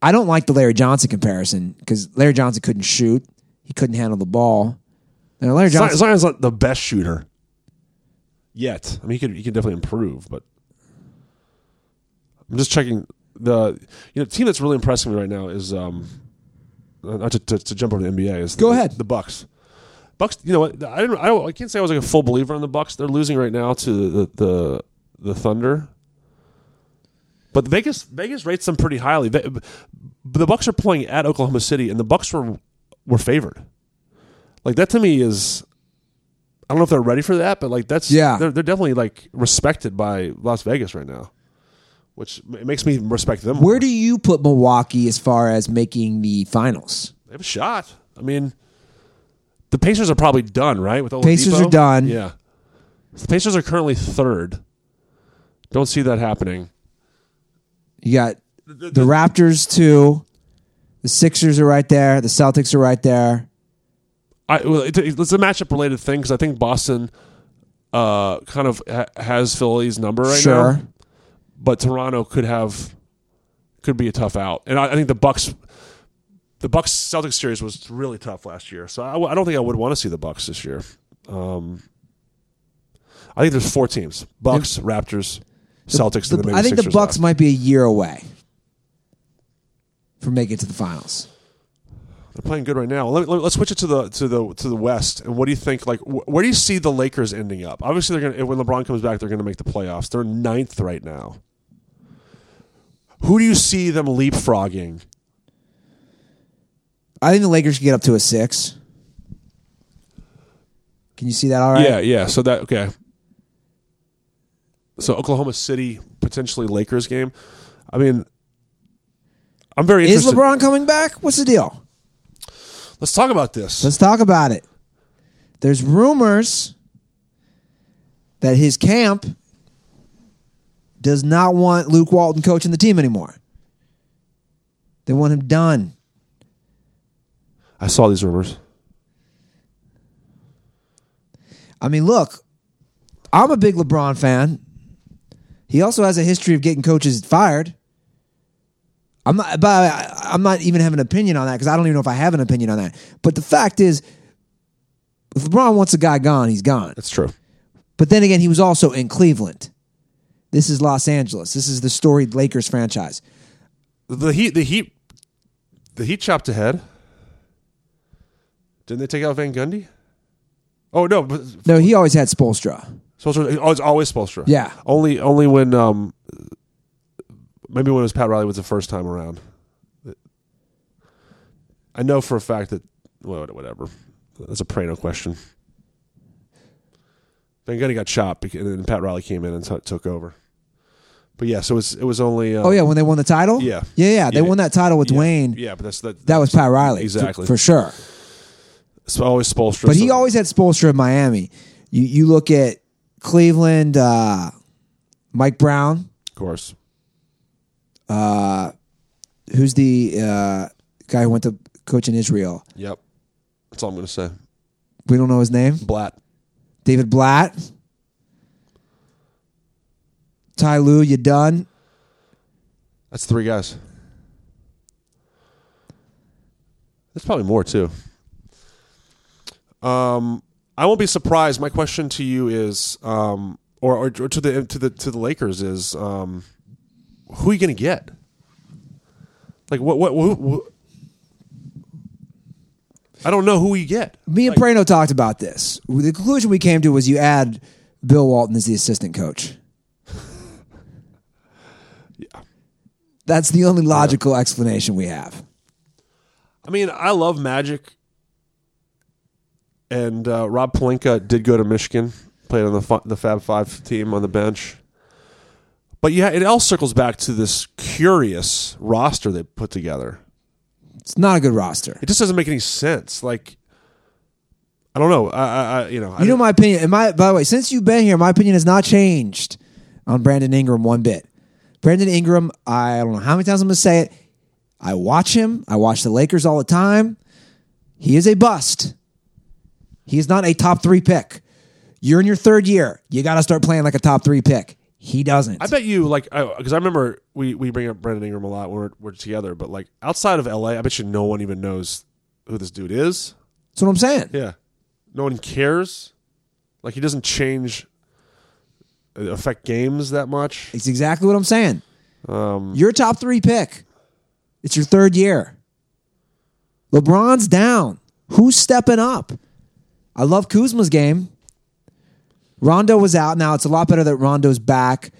I don't like the Larry Johnson comparison because Larry Johnson couldn't shoot. He couldn't handle the ball. And Larry Johnson, Zion's not the best shooter yet. I mean, he could he could definitely improve, but I'm just checking the you know team that's really impressing me right now is um Uh, not to, to, to jump over the NBA is Go the, ahead. the Bucks. Bucks, you know what? I didn't. I, don't, I can't say I was like a full believer in the Bucks. They're losing right now to the the, the Thunder, but Vegas Vegas rates them pretty highly. The Bucks are playing at Oklahoma City, and the Bucks were were favored. Like that to me is, I don't know if they're ready for that, but like that's Yeah. they're they're definitely like respected by Las Vegas right now. Which it makes me respect them. Where more. do you put Milwaukee as far as making the finals? they have a shot? I mean, the Pacers are probably done, right? With Oladipo? Pacers are done. Yeah, the Pacers are currently third. Don't see that happening. You got the Raptors two, the Sixers are right there, the Celtics are right there. I, well, it, it's a matchup related thing because I think Boston uh, kind of ha- has Philly's number right now. sure. now, but Toronto could have could be a tough out, and I, I think the Bucks. The Bucks Celtics series was really tough last year, so I, w- I don't think I would want to see the Bucks this year. Um, I think there's four teams: Bucks, Raptors, Celtics, The- maybe I think the Bucks left. might be a year away from making it to the finals. They're playing good right now. Let, us switch it to the to the to the West. And what do you think? Like, wh- where do you see the Lakers ending up? Obviously, they're gonna when LeBron comes back, they're gonna make the playoffs. They're ninth right now. Who do you see them leapfrogging? I think the Lakers can get up to a six. Can you see that all right? Yeah, yeah. So that okay. So Oklahoma City potentially Lakers game. I mean, I'm very Is. LeBron coming back? What's the deal? Let's talk about this. Let's talk about it. There's rumors that his camp does not want Luke Walton coaching the team anymore. They want him done. I saw these rumors. I mean, look, I'm a big LeBron fan. He also has a history of getting coaches fired. I'm not, but I- I'm not even having an opinion on that because I don't even know if I have an opinion on that. But the fact is, if LeBron wants a guy gone, he's gone. That's true. But then again, he was also in Cleveland. This is Los Angeles. This is the storied Lakers franchise. The Heat, the Heat, the Heat chopped ahead. Didn't they take out Van Gundy? Oh no, but No, he always had Spoelstra. Spoelstra, oh, it's always Spoelstra. Yeah. only only when um maybe when it was Pat Riley was the first time around. I know for a fact that well, whatever. That's a Prano question. Van Gundy got chopped, and then Pat Riley came in and t- took over. But yeah, so it was it was only. Um, Oh yeah, when they won the title. Yeah. yeah, yeah. They Yeah. won that title with yeah, Dwayne. Yeah, but that's that. That was Pat Riley, exactly for, sure. It's always Spoelstra. But he so- always had Spoelstra in Miami. You you look at Cleveland, uh, Mike Brown, of course. Uh, who's the uh, guy who went to coach in Israel. Yep, that's all I'm going to say. We don't know his name. Blatt. David Blatt. Ty Lue, you done? That's three guys. That's probably more too. Um, I won't be surprised. My question to you is, um, or, or to the to the to the Lakers is, um, who are you going to get? Like what what, I don't know who you get. Me and Prano talked about this. The conclusion we came to was you add Bill Walton as the assistant coach. Yeah. That's the only logical explanation we have. I mean, I love Magic, and uh, Rob Pelinka did go to Michigan, played on the the Fab Five team on the bench. But yeah, it all circles back to this curious roster they put together. It's not a good roster. It just doesn't make any sense. Like, I don't know. I, I, I you know, I You know my opinion. And my by the way, since you've been here, my opinion has not changed on Brandon Ingram one bit. Brandon Ingram, I don't know how many times I'm going to say it. I watch him. I watch the Lakers all the time. He is a bust. He is not a top three pick. You're in your third year. You got to start playing like a top three pick. He doesn't. I bet you like because I, remember we, we bring up Brandon Ingram a lot when we're, we're together, but like outside of LA, I bet you no one even knows who this dude is. That's what I'm saying. Yeah. No one cares. Like he doesn't change affect games that much. It's exactly what I'm saying. Um, You're top three pick. It's your third year. LeBron's down. Who's stepping up? I love Kuzma's game. Rondo was out. Now it's a lot better that Rondo's back.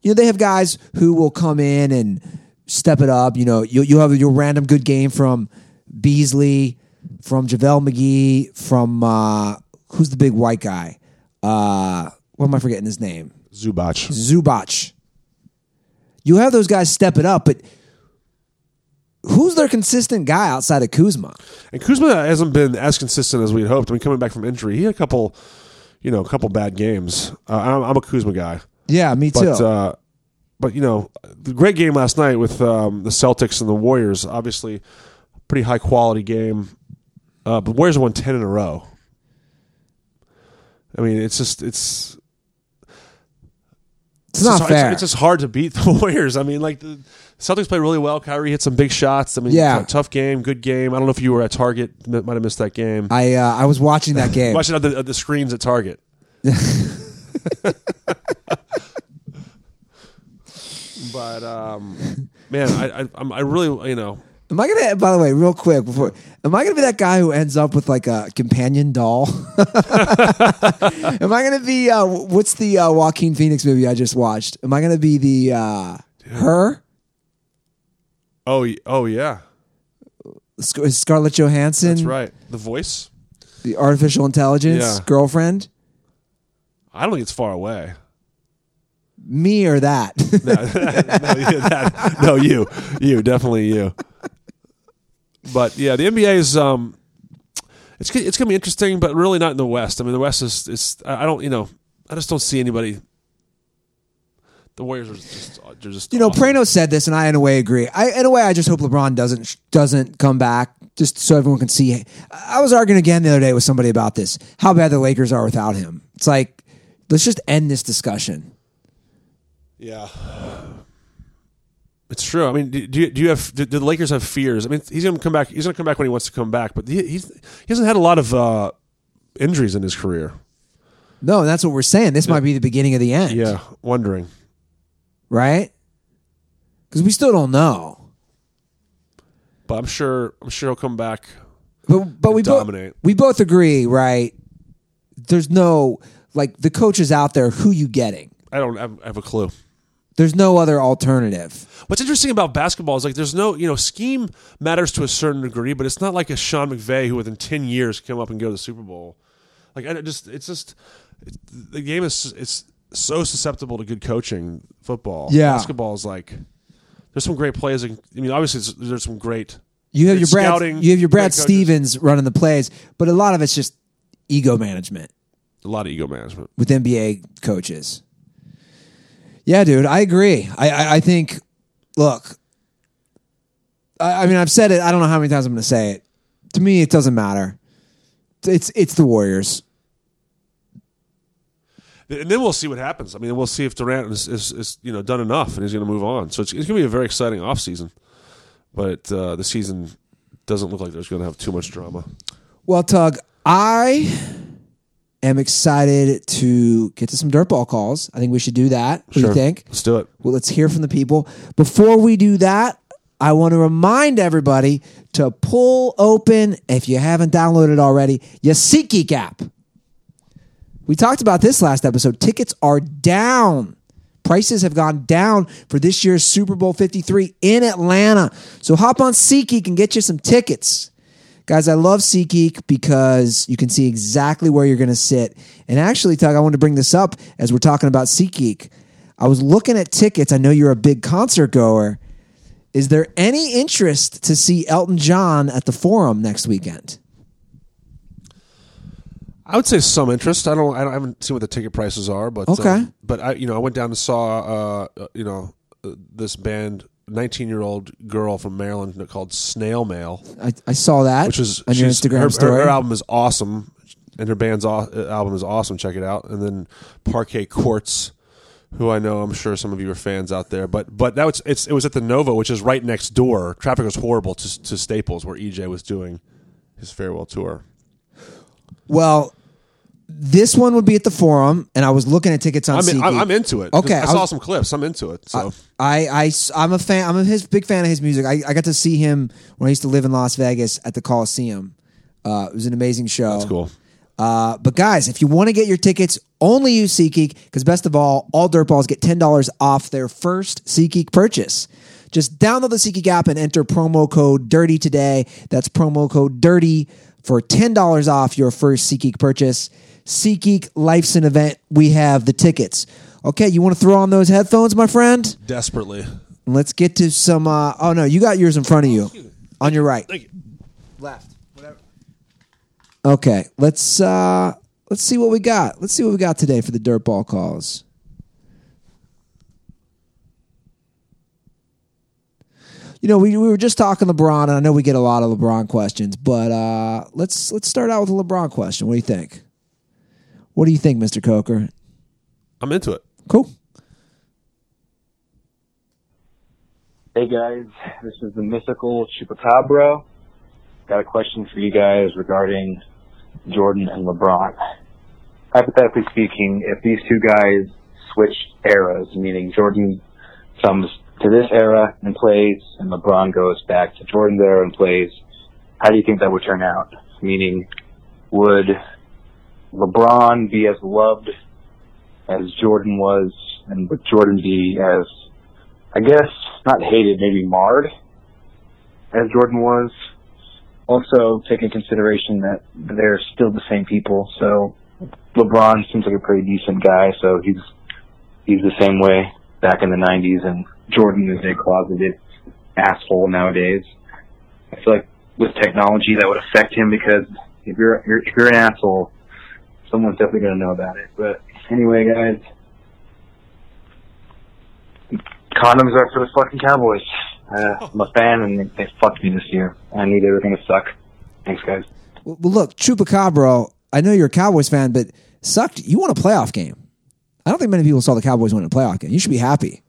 You know, they have guys who will come in and step it up. You know, you you have your random good game from Beasley, from JaVale McGee, from uh, who's the big white guy? Uh, what am I forgetting his name? Zubac. Zubac. You have those guys step it up, but who's their consistent guy outside of Kuzma? And Kuzma hasn't been as consistent as we'd hoped. I mean, coming back from injury, he had a couple, you know, a couple bad games. Uh, I'm, I'm a Kuzma guy, Yeah, me too. but uh, but you know, the great game last night with um, the Celtics and the Warriors. Obviously, pretty high quality game. Uh, but Warriors won ten in a row. I mean, it's just it's it's not just, fair. It's, just hard to beat the Warriors. I mean, like the Celtics played really well. Kyrie hit some big shots. I mean, Yeah. t- tough game, good game. I don't know if you were at Target. Might have missed that game. I uh, I was watching that game. Watching the, the screens at Target. but um, man, I, I I really you know Am I gonna? By the way, real quick before, am I gonna be that guy who ends up with like a companion doll? am I gonna be? Uh, what's the uh, Joaquin Phoenix movie I just watched? Am I gonna be the uh, her oh oh yeah Sc- Scarlett Johansson? that's right the voice. The artificial intelligence Yeah. girlfriend. I don't think it's far away. Me or that? no, yeah, that- no, you, you, definitely you. But yeah, the NBA is um, it's it's gonna be interesting, but really not in the West. I mean, the West is is I don't you know I just don't see anybody. The Warriors are just they're just you know, awesome. Prano said this, and I in a way agree. I in a way, I just hope LeBron doesn't doesn't come back, just so everyone can see. I was arguing again the other day with somebody about this, how bad the Lakers are without him. It's like, let's just end this discussion. Yeah. It's true. I mean, do do you, do you have do, do the Lakers have fears? I mean, he's going to come back. He's going to come back when he wants to come back, but he, he's he hasn't had a lot of uh, injuries in his career. No, and that's what we're saying. This might be the beginning of the end. Yeah, wondering. right? Because we still don't know. But I'm sure I'm sure he'll come back. But but we both dominate. we both agree, right? There's no like the coaches out there. Who you getting? I don't have, have a clue. There's no other alternative. What's interesting about basketball is like there's no you know scheme matters to a certain degree, but it's not like a Sean McVay who within ten years come up and go to the Super Bowl. Like I just it's just it's, the game is it's so susceptible to good coaching. Football, Yeah. basketball is like there's some great plays. I mean, obviously there's some great. You have your Brad. scouting, you have your Brad. Stevens running the plays, but a lot of it's just ego management A lot of ego management. with NBA coaches. Yeah, dude, I agree. I I, I think. Look, I, I mean, I've said it. I don't know how many times I'm going to say it. To me, it doesn't matter. It's it's the Warriors. And then we'll see what happens. I mean, we'll see if Durant is, is, is you know done enough and he's going to move on. So it's, it's going to be a very exciting offseason. But uh, the season doesn't look like there's going to have too much drama. Well, Tug, I am excited to get to some dirtball calls. I think we should do that. What do you think? Let's do it. Well, let's hear from the people. Before we do that, I want to remind everybody to pull open, if you haven't downloaded already, your SeatGeek app. We talked about this last episode. Tickets are down. Prices have gone down for this year's Super Bowl 53 in Atlanta. So hop on SeatGeek and get you some tickets. Guys, I love SeatGeek because you can see exactly where you're going to sit. And actually, Tug, I want to bring this up as we're talking about SeatGeek. I was looking at tickets. I know you're a big concert goer. Is there any interest to see Elton John at the Forum next weekend? I would say some interest. I don't. I, don't, I haven't seen what the ticket prices are, but Okay. um, but I, you know, I went down and saw, uh, uh, you know, uh, this band, nineteen-year-old girl from Maryland called Snail Mail, I, I saw that which is on your she's- Instagram her, story. Her, album is awesome, and her band's aw- uh, album is awesome. Check it out. And then Parquet Courts, who I know, I'm sure some of you are fans out there, but but that was it's it was at the Novo, which is right next door. Traffic was horrible to to Staples, where EJ was doing his farewell tour. well, this one would be at the Forum, and I was looking at tickets on I'm, in. I'm, into it. Okay, I, I saw was- some clips. I'm into it. So I, I, I'm a fan. I'm a his big fan of his music. I, I got to see him when I used to live in Las Vegas at the Coliseum. Uh, it was an amazing show. that's cool. Uh, but guys, if you want to get your tickets, only use SeatGeek because best of all, all dirtballs get ten dollars off their first SeatGeek purchase. Just download the SeatGeek app and enter promo code Dirty today. That's promo code Dirty for ten dollars off your first SeatGeek purchase. SeatGeek Life's an event. We have the tickets. Okay, you want to throw on those headphones, my friend? Desperately. Let's get to some. Uh, oh no, you got yours in front of you, on your right. Thank you. Left. Whatever. Okay, let's uh let's see what we got. Let's see what we got today for the dirtball calls. You know, we, we were just talking LeBron, and I know we get a lot of LeBron questions, but uh, let's let's start out with a LeBron question. What do you think? What do you think, Mister Coker? I'm into it. Cool. Hey guys, this is the mythical Chupacabra. Got a question for you guys regarding Jordan and LeBron. Hypothetically speaking, if these two guys switched eras, meaning Jordan comes to this era and plays, and LeBron goes back to Jordan's era and plays, how do you think that would turn out? Meaning, would LeBron be as loved as Jordan was, and would Jordan be as I guess not hated, maybe marred as Jordan was. Also, take in consideration that they're still the same people. So LeBron seems like a pretty decent guy, so he's he's the same way back in the '90s, and Jordan is a closeted asshole nowadays. I feel like with technology that would affect him because if you're if you're an asshole, someone's definitely going to know about it. But anyway, guys, condoms are for the fucking Cowboys. Uh, I'm a fan, and they, they fucked me this year. I knew they were going to suck. Thanks, guys. Well, look, Chupacabra. I know you're a Cowboys fan, but sucked. You won a playoff game. I don't think many people saw the Cowboys win a playoff game. You should be happy.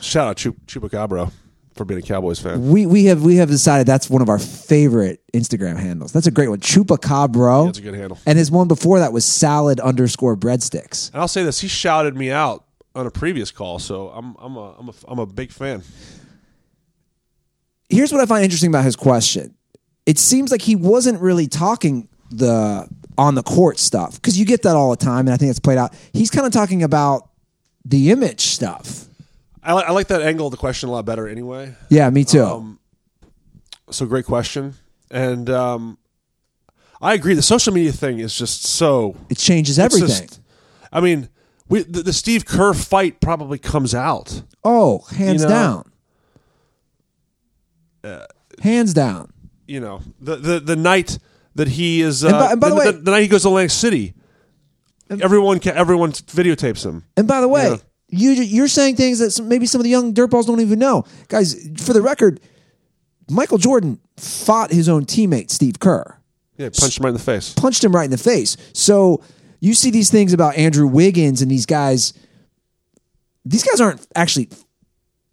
Shout out Chup- Chupacabra for being a Cowboys fan. We we have we have decided that's one of our favorite Instagram handles. That's a great one, Chupacabra. That's a good handle. And his one before that was salad underscore breadsticks. And I'll say this: he shouted me out on a previous call, so I'm I'm a I'm a I'm a big fan. Here's what I find interesting about his question. It seems like he wasn't really talking the on the court stuff because you get that all the time, and I think it's played out. He's kind of talking about the image stuff. I, li- I like that angle of the question a lot better. Anyway, Yeah, me too. Um, so great question, and um, I agree. The social media thing is just so it changes everything. just- I mean, we, the, the Steve Kerr fight probably comes out. oh, hands You know, down. hands down. You know, the the, the night that he is. Uh, And by- and by the way- the, night he goes to Atlantic City, everyone ca- everyone videotapes him. And by the way, Yeah. You you're saying things that some, maybe some of the young dirtballs don't even know, guys. For the record, Michael Jordan fought his own teammate Steve Kerr, Yeah, punched him right in the face. punched him right in the face. So you see these things about Andrew Wiggins and these guys. These guys aren't actually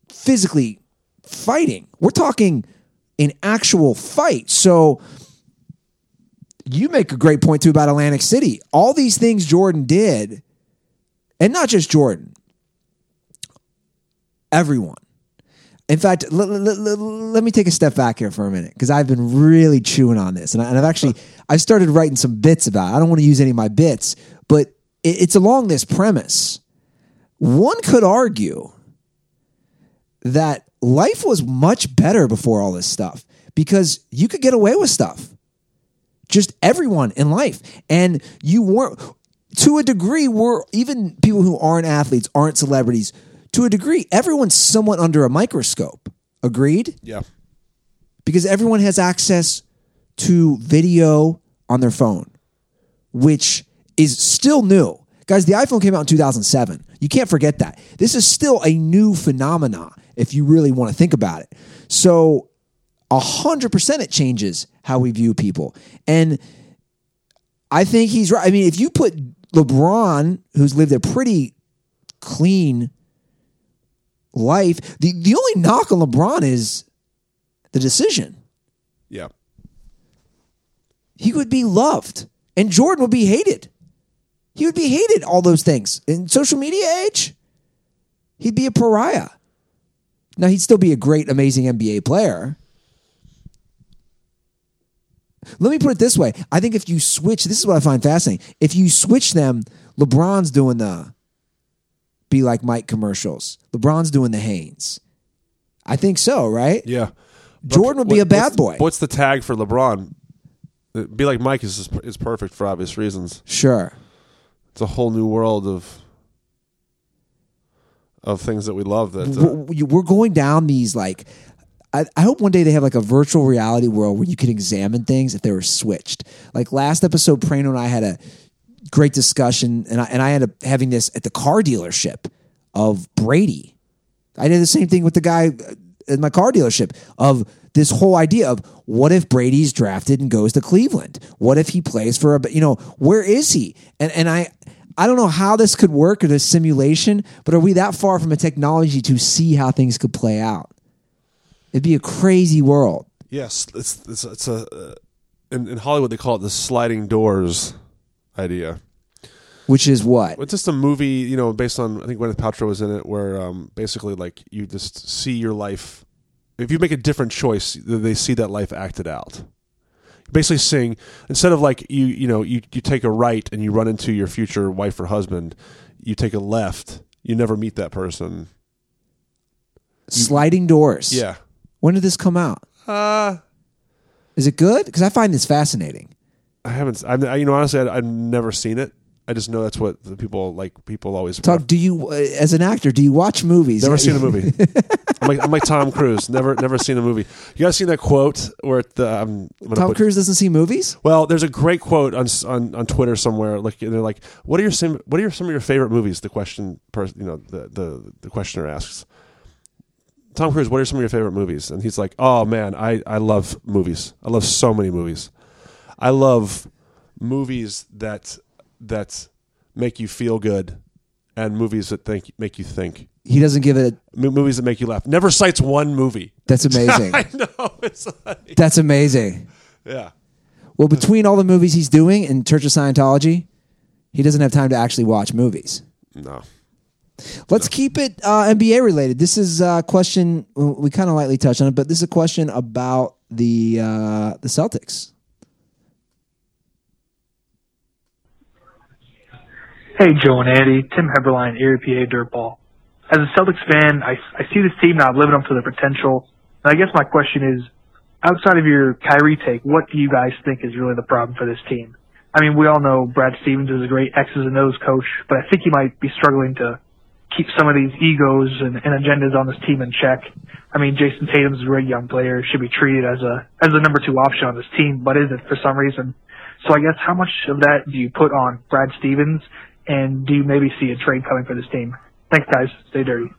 physically fighting. We're talking an actual fight. So you make a great point too about Atlantic City. All these things Jordan did, and not just Jordan, everyone. In fact, l- l- l- let me take a step back here for a minute because I've been really chewing on this, and, I, I've actually I've started writing some bits about. it. I don't want to use any of my bits, but it, it's along this premise. One could argue that life was much better before all this stuff because you could get away with stuff. Just everyone in life. And you weren't, to a degree, we're even people who aren't athletes, aren't celebrities, to a degree, everyone's somewhat under a microscope. Agreed? Yeah, Because everyone has access to video on their phone, which is still new. Guys, the iPhone came out in 2007. You can't forget that. This is still a new phenomena if you really want to think about it. So, 100% it changes how we view people. And I think he's right. I mean, if you put LeBron, who's lived a pretty clean life, the, the only knock on LeBron is the decision. yeah. He would be loved, and Jordan would be hated. He would be hated, all those things. In social media age, he'd be a pariah. Now, he'd still be a great, amazing NBA player. Let me put it this way. I think if you switch, this is what I find fascinating. If you switch them, LeBron's doing the be like Mike commercials. LeBron's doing the Hanes. I think so, right? Yeah. Jordan would be a bad what's- boy. What's the tag for LeBron? Uh, Be like Mike is is perfect for obvious reasons. Sure. It's a whole new world of of things that we love. That uh, we're going down these like I, I hope one day they have like a virtual reality world where you can examine things if they were switched like last episode prano and i had a great discussion and I, and I ended up having this at the car dealership of brady i did the same thing with the guy at my car dealership of this whole idea of what if brady's drafted and goes to cleveland what if he plays for a you know where is he and and i I don't know how this could work or a simulation, but are we that far from a technology to see how things could play out? It'd be a crazy world. yes, it's it's, it's a uh, in, in Hollywood they call it the sliding doors idea. Which is what? It's just a movie, you know, based on I think Gwyneth Paltrow was in it, where um, basically like you just see your life. If you make a different choice, they see that life acted out. Basically, saying instead of like you, you know, you you take a right and you run into your future wife or husband, you take a left. You never meet that person. Sliding doors. Yeah. When did this come out? Uh Is it good? Because I find this fascinating. I haven't. I, I- you know, honestly, I, I've never seen it. I just know that's what the people like. People always Talk. Do you, uh, as an actor, do you watch movies? Never seen a movie. I'm like I'm like Tom Cruise. Never never seen a movie. You guys seen that quote where the um, Tom put- Cruise doesn't see movies. Well, there's a great quote on on, on Twitter somewhere. Like they're like, "What are your sim- What are your, some of your favorite movies?" The question, person, you know, the, the the questioner asks. Tom Cruise, what are some of your favorite movies? And he's like, "Oh man, I I love movies. I love so many movies. I love movies that that make you feel good, and movies that think make you think. He doesn't give it. A, movies that make you laugh. Never cites one movie. that's amazing. I know. It's like, that's amazing. yeah. Well, between all the movies he's doing in Church of Scientology, he doesn't have time to actually watch movies. No. Let's keep it uh, NBA related. This is a question we kind of lightly touched on it, but this is a question about the uh, the Celtics. Hey, Joe and Andy. Tim Heberline, Erie, PA Dirtball. As a Celtics fan, I, I see this team not living up to their potential. And I guess my question is, outside of your Kyrie take, what do you guys think is really the problem for this team? I mean, we all know Brad Stevens is a great X's and O's coach, but I think he might be struggling to keep some of these egos and, and agendas on this team in check. I mean, Jayson Tatum's a great young player, should be treated as a as a number two option on this team, but isn't for some reason. So I guess how much of that do you put on Brad Stevens, and do you maybe see a trade coming for this team? Thanks, guys. Stay dirty.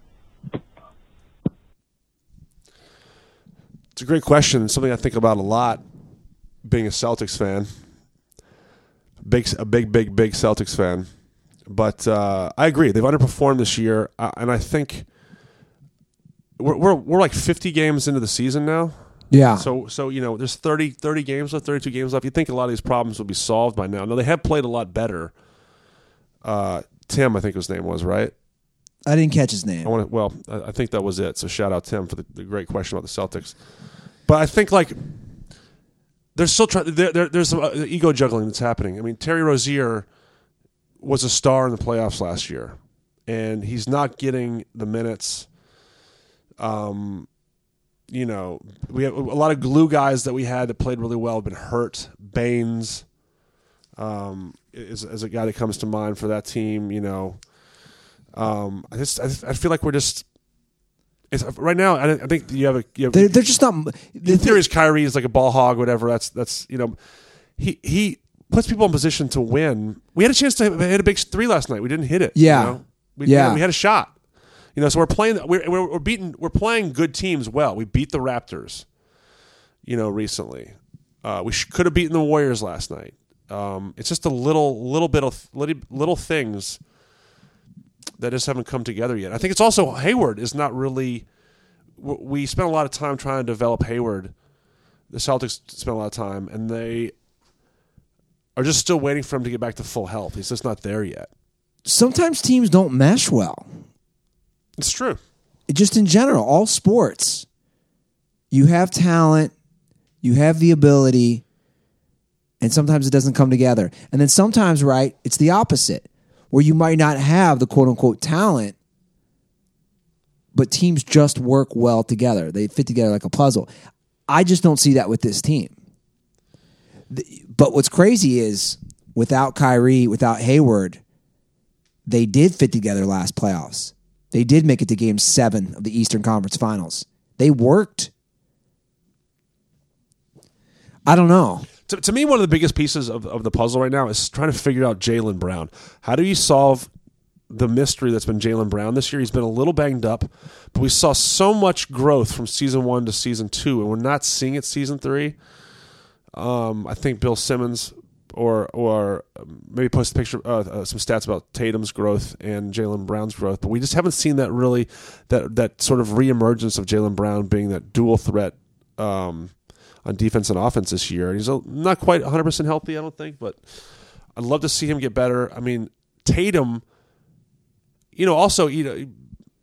It's a great question. It's something I think about a lot. Being a Celtics fan, big, a big, big, big Celtics fan. But uh, I agree. They've underperformed this year, uh, and I think we're, we're we're like 50 games into the season now. Yeah. So so you know, there's 30, 30 games left, 32 games left. You think a lot of these problems will be solved by now? No, they have played a lot better. Uh, Tim, I think his name was right. I didn't catch his name. I want to. Well, I I think that was it. So shout out Tim for the, the great question about the Celtics. But I think like they're still trying. There, there, there's some uh, ego juggling that's happening. I mean, Terry Rozier was a star in the playoffs last year, and he's not getting the minutes. Um, you know, we have a lot of glue guys that we had that played really well have been hurt. Baines, um, is, is a guy that comes to mind for that team. You know, um, I just I, just- I feel like we're just it's, right now. I, I think you have a you have, They're, they're just not. the theory is Kyrie is like a ball hog, whatever. That's that's you know, he he puts people in position to win. We had a chance to hit a big three last night. We didn't hit it. Yeah. you know? we, Yeah. we had a shot. You know, so we're playing. We're, we're we're beating. We're playing good teams well. We beat the Raptors. You know, recently, uh, we sh- could have beaten the Warriors last night. Um, it's just a little little bit of little, little things that just haven't come together yet. I think it's also Hayward is not really. We spent a lot of time trying to develop Hayward. The Celtics spent a lot of time, and they are just still waiting for him to get back to full health. He's just not there yet. Sometimes teams don't mesh well. It's true. just in general, all sports, you have talent, you have the ability, and sometimes it doesn't come together. And then sometimes, right, it's the opposite, where you might not have the quote unquote talent, but teams just work well together. They fit together like a puzzle. I just don't see that with this team. But what's crazy is without Kyrie, without Hayward, they did fit together last playoffs They did make it to game seven of the Eastern Conference Finals. They worked. I don't know. To, to me, one of the biggest pieces of, of the puzzle right now is trying to figure out Jaylen Brown. How do you solve the mystery that's been Jaylen Brown this year? He's been a little banged up, but we saw so much growth from season one to season two, and we're not seeing it season three. Um, I think Bill Simmons or or maybe post a picture uh, uh, some stats about Tatum's growth and Jaylen Brown's growth, but we just haven't seen that really that that sort of reemergence of Jaylen Brown being that dual threat um, on defense and offense this year. He's not quite 100 percent healthy, I don't think, but I'd love to see him get better. I mean, Tatum, you know, also you know,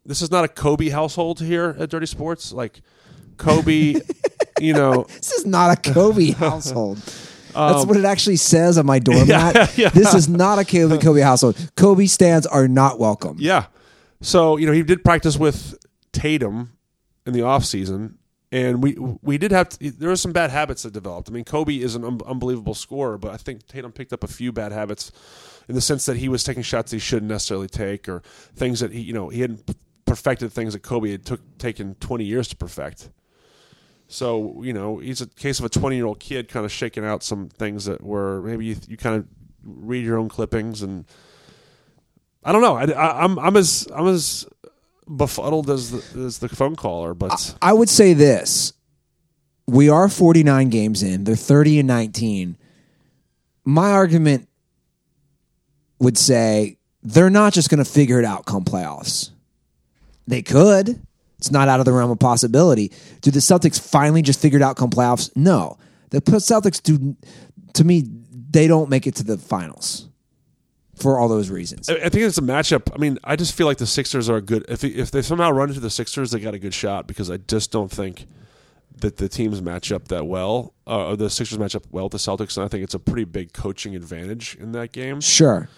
this is not a Kobe household here at Dirty Sports, like. Kobe, you know, This is not a Kobe household. That's um, what it actually says on my doormat. Yeah, yeah. This is not a Kobe, Kobe household. Kobe stands are not welcome. Yeah. So, you know, he did practice with Tatum in the offseason. And we we did have to, there were some bad habits that developed. I mean, Kobe is an un- unbelievable scorer, but I think Tatum picked up a few bad habits in the sense that he was taking shots he shouldn't necessarily take, or things that he you know he hadn't perfected things that Kobe had took taken twenty years to perfect. So you know he's a case of a twenty year old kid kind of shaking out some things that were maybe you, you kind of read your own clippings and I don't know. I, I'm I'm as I'm as befuddled as the, as the phone caller, but I would say this. We are 49 games in. They're 30 and 19. My argument would say they're not just going to figure it out come playoffs. They could. It's not out of the realm of possibility. Do the Celtics finally just figure it out come playoffs? No. The Celtics do to me they don't make it to the finals for all those reasons. I, I think it's a matchup. I mean, I just feel like the Sixers are a good. If if they somehow run into the Sixers, they got a good shot because I just don't think that the teams match up that well. Uh, the Sixers match up well with the Celtics, and I think it's a pretty big coaching advantage in that game. Sure.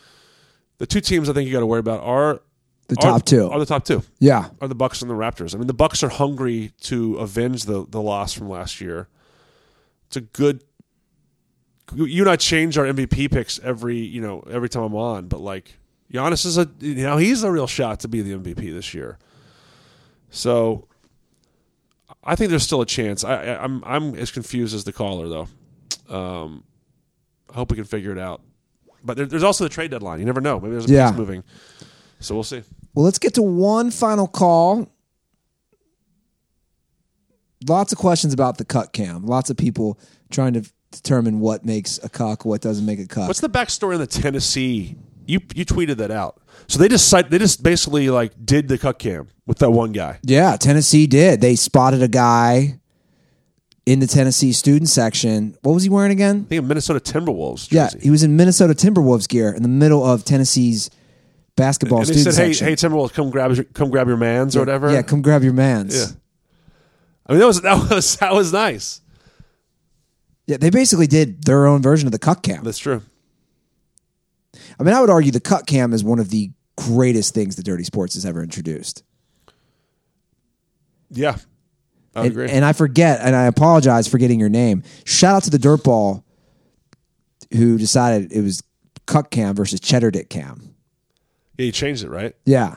The two teams I think you got to worry about are The are- top two. Are the top two. Yeah. are the Bucks and the Raptors. I mean, the Bucks are hungry to avenge the the loss from last year. It's a good. You and I change our MVP picks every you know every time I'm on, but like Giannis is a you know he's a real shot to be the MVP this year. So, I think there's still a chance. I, I I'm I'm as confused as the caller though. Um, I hope we can figure it out. But there, there's also the trade deadline. You never know. Maybe there's a Yeah. piece moving. So we'll see. Well, let's get to one final call. Lots of questions about the cuck cam. Lots of people trying to determine what makes a cock, what doesn't make a cock. What's the backstory on the Tennessee? You you tweeted that out. So they just they just basically like did the cuck cam with that one guy. yeah, Tennessee did. They spotted a guy in the Tennessee student section. What was he wearing again? I think a Minnesota Timberwolves Yeah, he was in Minnesota Timberwolves gear in the middle of Tennessee's basketball and student said, "Hey, section. hey, Timberwolves, come grab your, come grab your man's or whatever." Yeah, come grab your mans. Yeah. I mean that was that was that was nice. Yeah, they basically did their own version of the cuck cam. That's true. I mean, I would argue the cuck cam is one of the greatest things that Dirty Sports has ever introduced. Yeah, I And, agree. and I forget, and I apologize for getting your name. Shout out to the Dirtball who decided it was cuck cam versus cheddar dick cam. yeah, you changed it, right? Yeah.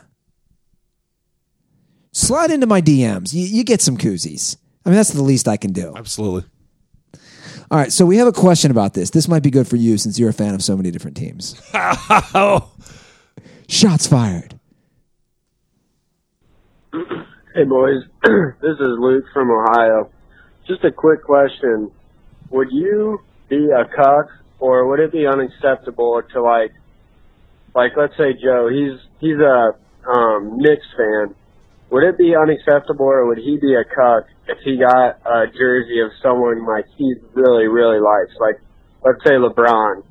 Slide into my DMs. You, you get some koozies. I mean, that's the least I can do. Absolutely. All right, so we have a question about this. This might be good for you since you're a fan of so many different teams. Oh, Shots fired. Hey boys, this is Luke from Ohio. Just a quick question. Would you be a cuck or would it be unacceptable to like like let's say Joe, he's he's a um Knicks fan. Would it be unacceptable or would he be a cuck if he got a jersey of someone like he really, really likes? Like let's say LeBron.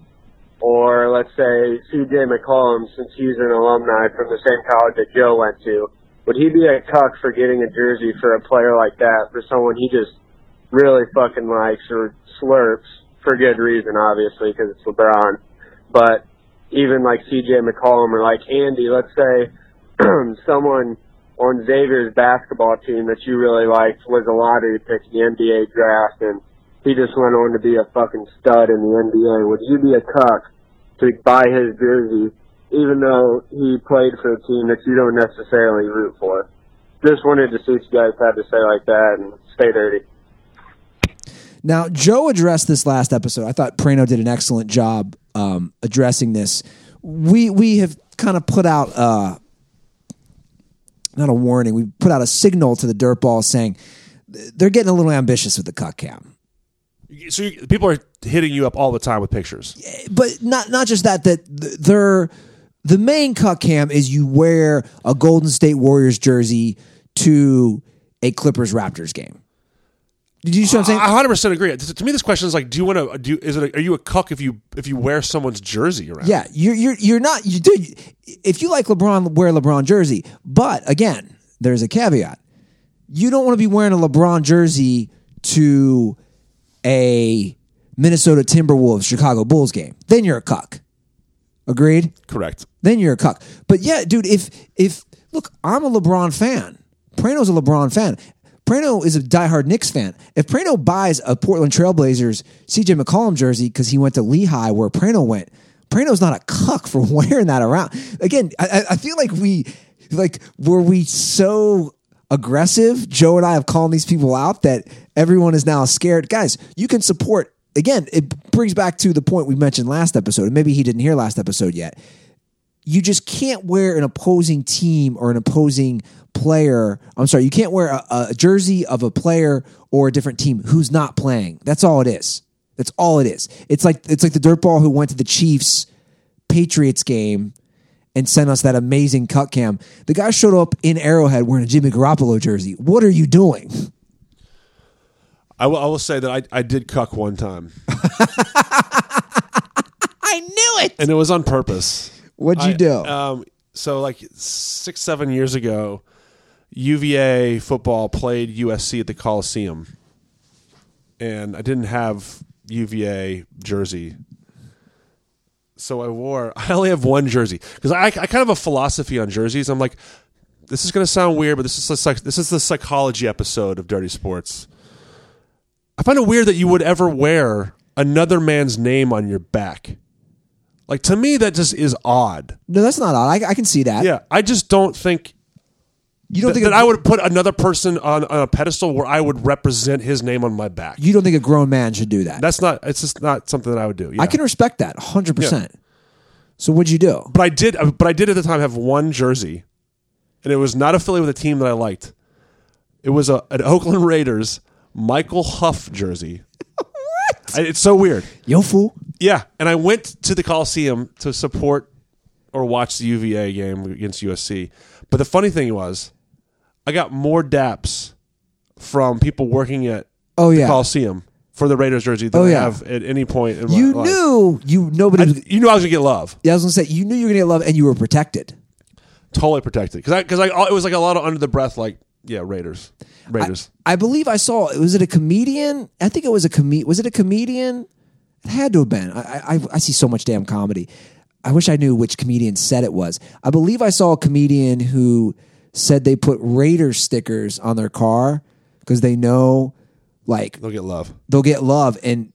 Or let's say CJ McCollum since he's an alumni from the same college that Joe went to would he be a cuck for getting a jersey for a player like that for someone he just really fucking likes or slurps for good reason, obviously, because it's LeBron. But even like CJ McCollum or like Andy, let's say someone on Xavier's basketball team that you really liked was a lottery pick in the NBA draft and he just went on to be a fucking stud in the NBA. Would you be a cuck to buy his jersey even though he played for a team that you don't necessarily root for. Just wanted to see what you guys had to say like that and stay dirty. Now, Joe addressed this last episode. I thought Prano did an excellent job um, addressing this. We we have kind of put out uh, not a warning. We put out a signal to the dirt dirtball saying they're getting a little ambitious with the cuck cam. So you, people are hitting you up all the time with pictures. But not not just that. That they're the main cuck cam is you wear a Golden State Warriors jersey to a Clippers Raptors game. Did you see what I'm saying? I 100 percent agree. To, to me, this question is like, do you want to do? Is it? A, are you a cuck if you if you wear someone's jersey around? Yeah, you're you're you're not you do if you like LeBron, wear LeBron jersey. But again, there's a caveat. You don't want to be wearing a LeBron jersey to a Minnesota Timberwolves Chicago Bulls game. Then you're a cuck. Agreed? correct. Then you're a cuck. But yeah, dude, if if look, I'm a LeBron fan. Prano's a LeBron fan. Prano is a diehard Knicks fan. If Prano buys a Portland Trailblazers CJ McCollum jersey because he went to Lehigh where Prano went, Prano's not a cuck for wearing that around. Again, I, I- feel like we like were we so aggressive. Joe and I have called these people out that everyone is now scared. Guys, you can support. Again, it brings back to the point we mentioned last episode. Maybe he didn't hear last episode yet you just can't wear an opposing team or an opposing player. I'm sorry, you can't wear a, a jersey of a player or a different team who's not playing. That's all it is. That's all it is. It's like it's like the dirtball who went to the Chiefs Patriots game and sent us that amazing cuck cam. The guy showed up in Arrowhead wearing a Jimmy Garoppolo jersey. What are you doing? I will, I will say that I, I did cuck one time, I knew it. and it was on purpose. What'd you I- do? Um, so like six, seven years ago, UVA football played USC at the Coliseum, and I didn't have UVA jersey, so I wore. I only have one jersey because I, I kind of have a philosophy on jerseys. I'm like, this is going to sound weird, but this is the this is the psychology episode of Dirty Sports. I find it weird that you would ever wear another man's name on your back. Like to me, that just is odd. no, that's not odd. I, I can see that. Yeah, I just don't think You don't think that I would put another person on, on a pedestal where I would represent his name on my back. you don't think a grown man should do that. That's not. It's just not something that I would do. Yeah. I can respect that 100%. So what'd you do? but I did. Uh, but I did at the time have one jersey, and it was not affiliated with a team that I liked. It was a, an Oakland Raiders Michael Huff jersey. what? it's so weird. Yo, fool. Yeah, and I went to the Coliseum to support or watch the UVA game against USC. But the funny thing was, I got more daps from people working at Oh, the yeah. Coliseum for the Raiders jersey than Oh, I have at any point in my You life. knew you nobody. I, you knew I was gonna get love, yeah, I was gonna say you knew you were gonna get love, and you were protected. totally protected because I because I it was like a lot of under the breath like yeah Raiders Raiders. I believe I saw. Was it a comedian? I think it was a com. Was it a comedian? It had to have been. I, I I see so much damn comedy. I wish I knew which comedian said it was. I believe I saw a comedian who said they put Raiders stickers on their car because they know, like, They'll get love. they'll get love and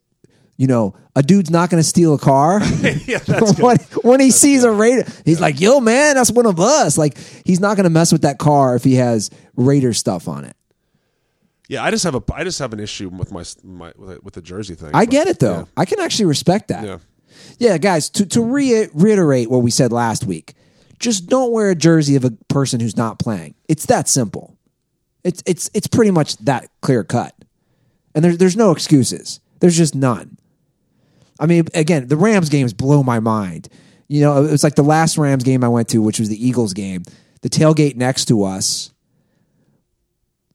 you know a dude's not going to steal a car yeah, that's good. when, when he sees a raider he's like yo man that's one of us like he's not going to mess with that car if he has raider stuff on it Yeah, I just have a I just have an issue with my my with, with the jersey thing. i but- get it though yeah. i can actually respect that Yeah. yeah guys to, to re- reiterate what we said last week just don't wear a jersey of a person who's not playing it's that simple it's it's it's pretty much that clear cut and there's there's no excuses there's just none I mean, again, the Rams games blow my mind. You know, it was like the last Rams game I went to, which was the Eagles game. The tailgate next to us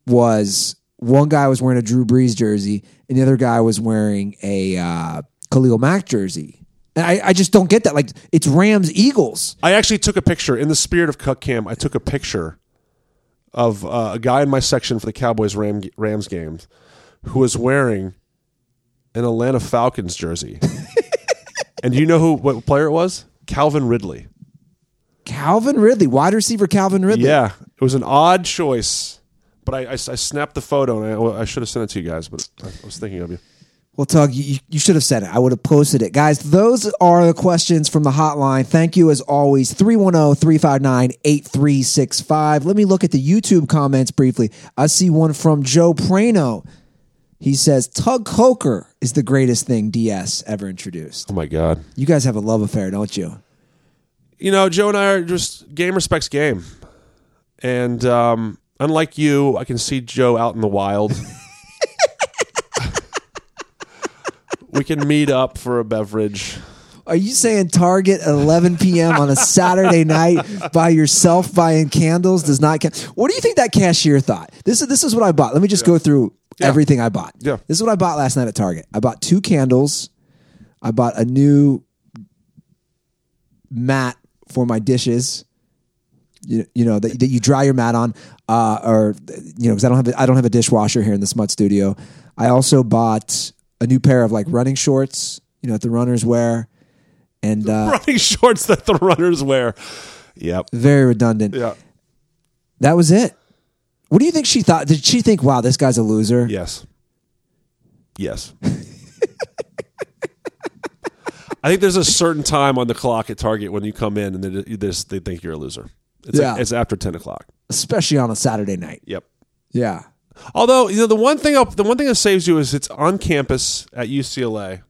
was one guy was wearing a Drew Brees jersey, and the other guy was wearing a uh, Khalil Mack jersey. And I, I just don't get that. Like, it's Rams Eagles. I actually took a picture in the spirit of Cuck Cam. I took a picture of uh, a guy in my section for the Cowboys Ram, Rams games who was wearing an Atlanta Falcons jersey. and do you know who what player it was? Calvin Ridley. Calvin Ridley, wide receiver Calvin Ridley. Yeah, it was an odd choice, but I, I, I snapped the photo and I, I should have sent it to you guys, but I, I was thinking of you. Well, Tug, you, you should have said it. I would have posted it. Guys, those are the questions from the hotline. Thank you as always. 310 359 8365. Let me look at the YouTube comments briefly. I see one from Joe Prano. He says, Tug Coker is the greatest thing DS ever introduced. Oh my god. You guys have a love affair, don't you? You know, Joe and I are just game respects game, and um, unlike you, I can see Joe out in the wild. we can meet up for a beverage. Are you saying Target at 11 p.m. on a Saturday night by yourself buying candles does not count? What do you think that cashier thought? This is this is what I bought. Let me just go through Yeah. everything I bought. Yeah. This is what I bought last night at Target. I bought two candles. I bought a new mat for my dishes. You, you know that, that you dry your mat on, uh, or you know because I don't have a, I don't have a dishwasher here in the Smut Studio. I also bought a new pair of like running shorts. You know that the runners wear, and uh, Running shorts that the runners wear. Yep. very redundant. Yeah. That was it. What do you think she thought? Did she think, "Wow, this guy's a loser"? Yes. Yes. I think there's a certain time on the clock at Target when you come in and they, they, think you're a loser. It's, Yeah. it's after ten o'clock. Especially on a Saturday night. Yep. Yeah. Although you know the one thing the one thing that saves you is it's on campus at UCLA.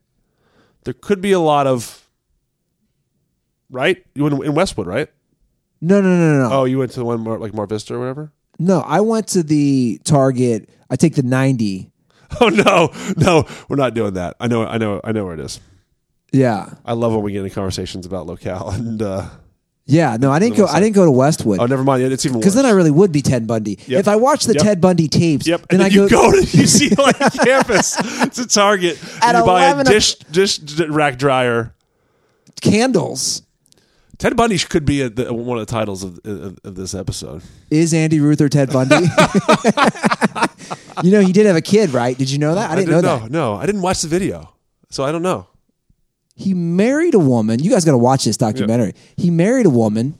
There could be a lot of right. You went in Westwood, right? No, no, no, no, no. Oh, you went to the one more like Mar Vista or whatever. No, I went to the Target. I take the 90. Oh no, no, we're not doing that. I know, I know, I know where it is. Yeah. I love when we get into conversations about locale and. uh Yeah, no, I didn't go I didn't go to Westwood. Oh, never mind. It's even Because then I really would be Ted Bundy. Yep. If I watched the Yep. Ted Bundy tapes, Yep. then and I then you go, to UCLA campus to Target and you buy a 11 o- dish dish rack dryer. candles. Ted Bundy could be a, the, one of the titles of, of, of this episode. Is Andy Ruther Ted Bundy? you know, he did have a kid, right? Did you know that? I didn't, know that. No, I didn't watch the video, so I don't know. He married a woman. You guys got to watch this documentary. He married a woman,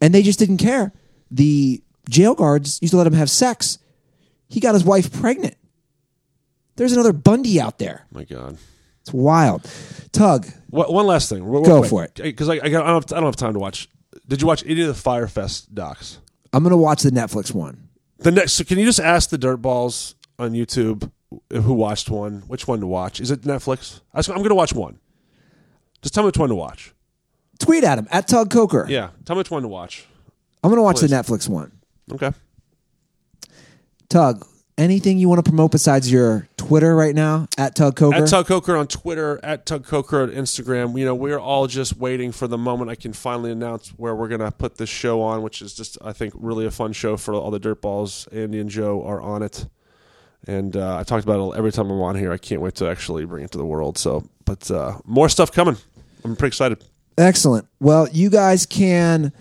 and they just didn't care. The jail guards used to let him have sex. He got his wife pregnant. There's another Bundy out there. My God. It's wild. Tug, What, one last thing. Real- real Go for it. Because I, I, got, I, don't have, I don't have time to watch. Did you watch any of the Fyre Fest docs? I'm going to watch the Netflix one. The next. So can you just ask the Dirtballs on YouTube who watched one, which one to watch? Is it Netflix? I I'm going to watch one. Just tell me which one to watch. Tweet at him at Tug Coker. Yeah, tell me which one to watch. I'm going to watch Please. the Netflix one. Okay. Tug, anything you want to promote besides your Twitter right now at Tug Coker? At Tug Coker on Twitter, at Tug Coker on Instagram. You know, we're all just waiting for the moment I can finally announce where we're going to put this show on, which is just, I think, really a fun show for all the Dirtballs. Andy and Joe are on it. And uh, I talked about it every time I'm on here. I can't wait to actually bring it to the world. So, but uh, more stuff coming. I'm pretty excited. Excellent. Well, you guys can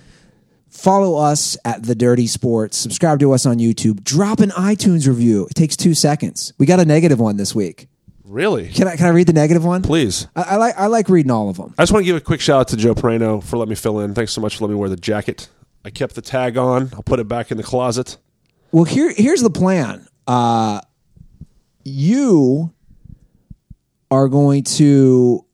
follow us at The Dirty Sports, subscribe to us on YouTube, drop an iTunes review. It takes two seconds. We got a negative one this week. Really? Can I, can I read the negative one? Please. I, I like I like reading all of them. I just want to give a quick shout out to Joe Pereno for letting me fill in. Thanks so much for letting me wear the jacket. I kept the tag on. I'll put it back in the closet. Well, here here's the plan. Uh, you are going to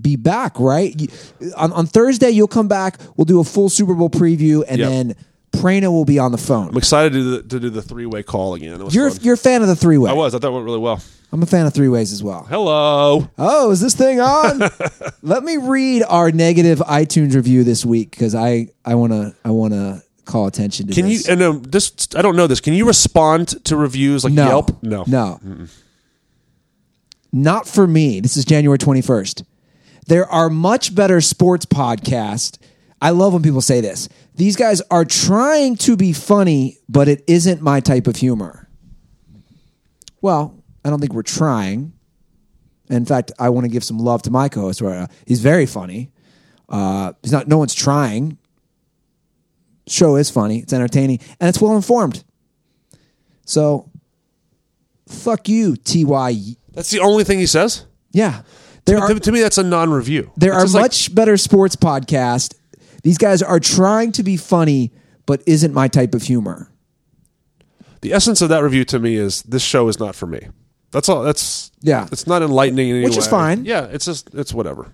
be back, right? You, on, on Thursday, you'll come back. We'll do a full Super Bowl preview, and Yep. then Prano will be on the phone. I'm excited to do the, to do the three way call again. You're fun. you're a fan of the three way. I was. I thought it went really well. I'm a fan of three ways as well. Hello. Oh, is this thing on? Let me read our negative iTunes review this week because I I want to I want to call attention to Can you? And um, this I don't know this. Can you respond to reviews like no Yelp? No. no not for me. This is January 21st. There are much better sports podcasts. I love when people say this. These guys are trying to be funny, but it isn't my type of humor. Well, I don't think we're trying. In fact, I want to give some love to my co-host. Where uh, he's very funny. Uh, he's not. No one's trying. Show is funny. It's entertaining, and it's well informed. So, fuck you, Ty. That's the only thing he says. Yeah, there To, are to me, that's a non-review. there It's are just like- much better sports podcasts. These guys are trying to be funny, but isn't my type of humor. the essence of that review to me is this show is not for me. That's all. That's Yeah. It's not enlightening in any Which is fine. Yeah, it's just it's whatever.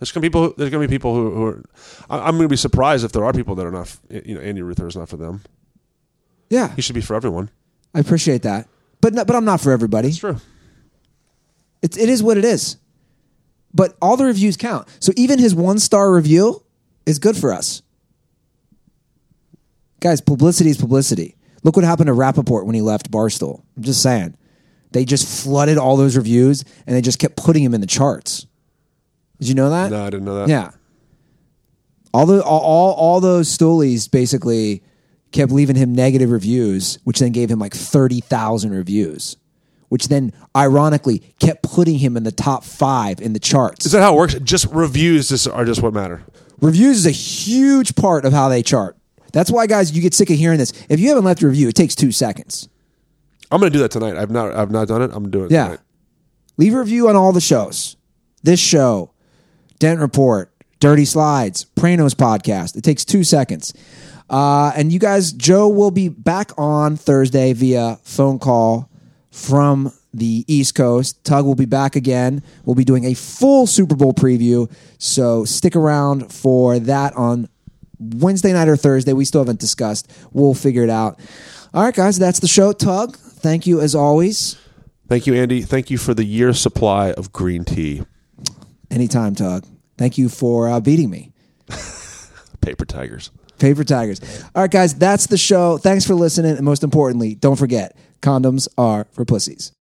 There's gonna be people. There's gonna be people who, who are. I- I'm gonna be surprised if there are people that are not. You know, Andy Ruther is not for them. Yeah, He should be for everyone. I appreciate that. But no, but I'm not for everybody. It's true. It, it is what it is. But all the reviews count. So even his one star review is good for us. Guys, publicity is publicity. Look what happened to Rapaport when he left Barstool. I'm just saying. They just flooded all those reviews and they just kept putting him in the charts. Did you know that? No, I didn't know that. Yeah. All the all, all all those stoolies basically kept leaving him negative reviews, which then gave him like thirty thousand reviews, which then ironically kept putting him in the top five in the charts. Is that how it works? Just reviews just are just what matter. Reviews is a huge part of how they chart. That's why, guys, you get sick of hearing this. If you haven't left a review, it takes two seconds. I'm gonna do that tonight. I've not. I've not done it. I'm gonna do it. Yeah. Tonight. Leave a review on all the shows. This show, Dent Report, Dirty Slides, Pranos podcast. It takes two seconds. Uh, and you guys, Joe will be back on Thursday via phone call from the East Coast. Tug will be back again. We'll be doing a full Super Bowl preview. So stick around for that on Wednesday night or Thursday. We still haven't discussed. We'll figure it out. All right, guys, that's the show. Tug, thank you as always. Thank you, Andy. Thank you for the year supply of green tea. Anytime, Tug. Thank you for uh, beating me. Paper tigers. Paper Tigers. All right, guys, that's the show. Thanks for listening. And most importantly, don't forget condoms are for pussies.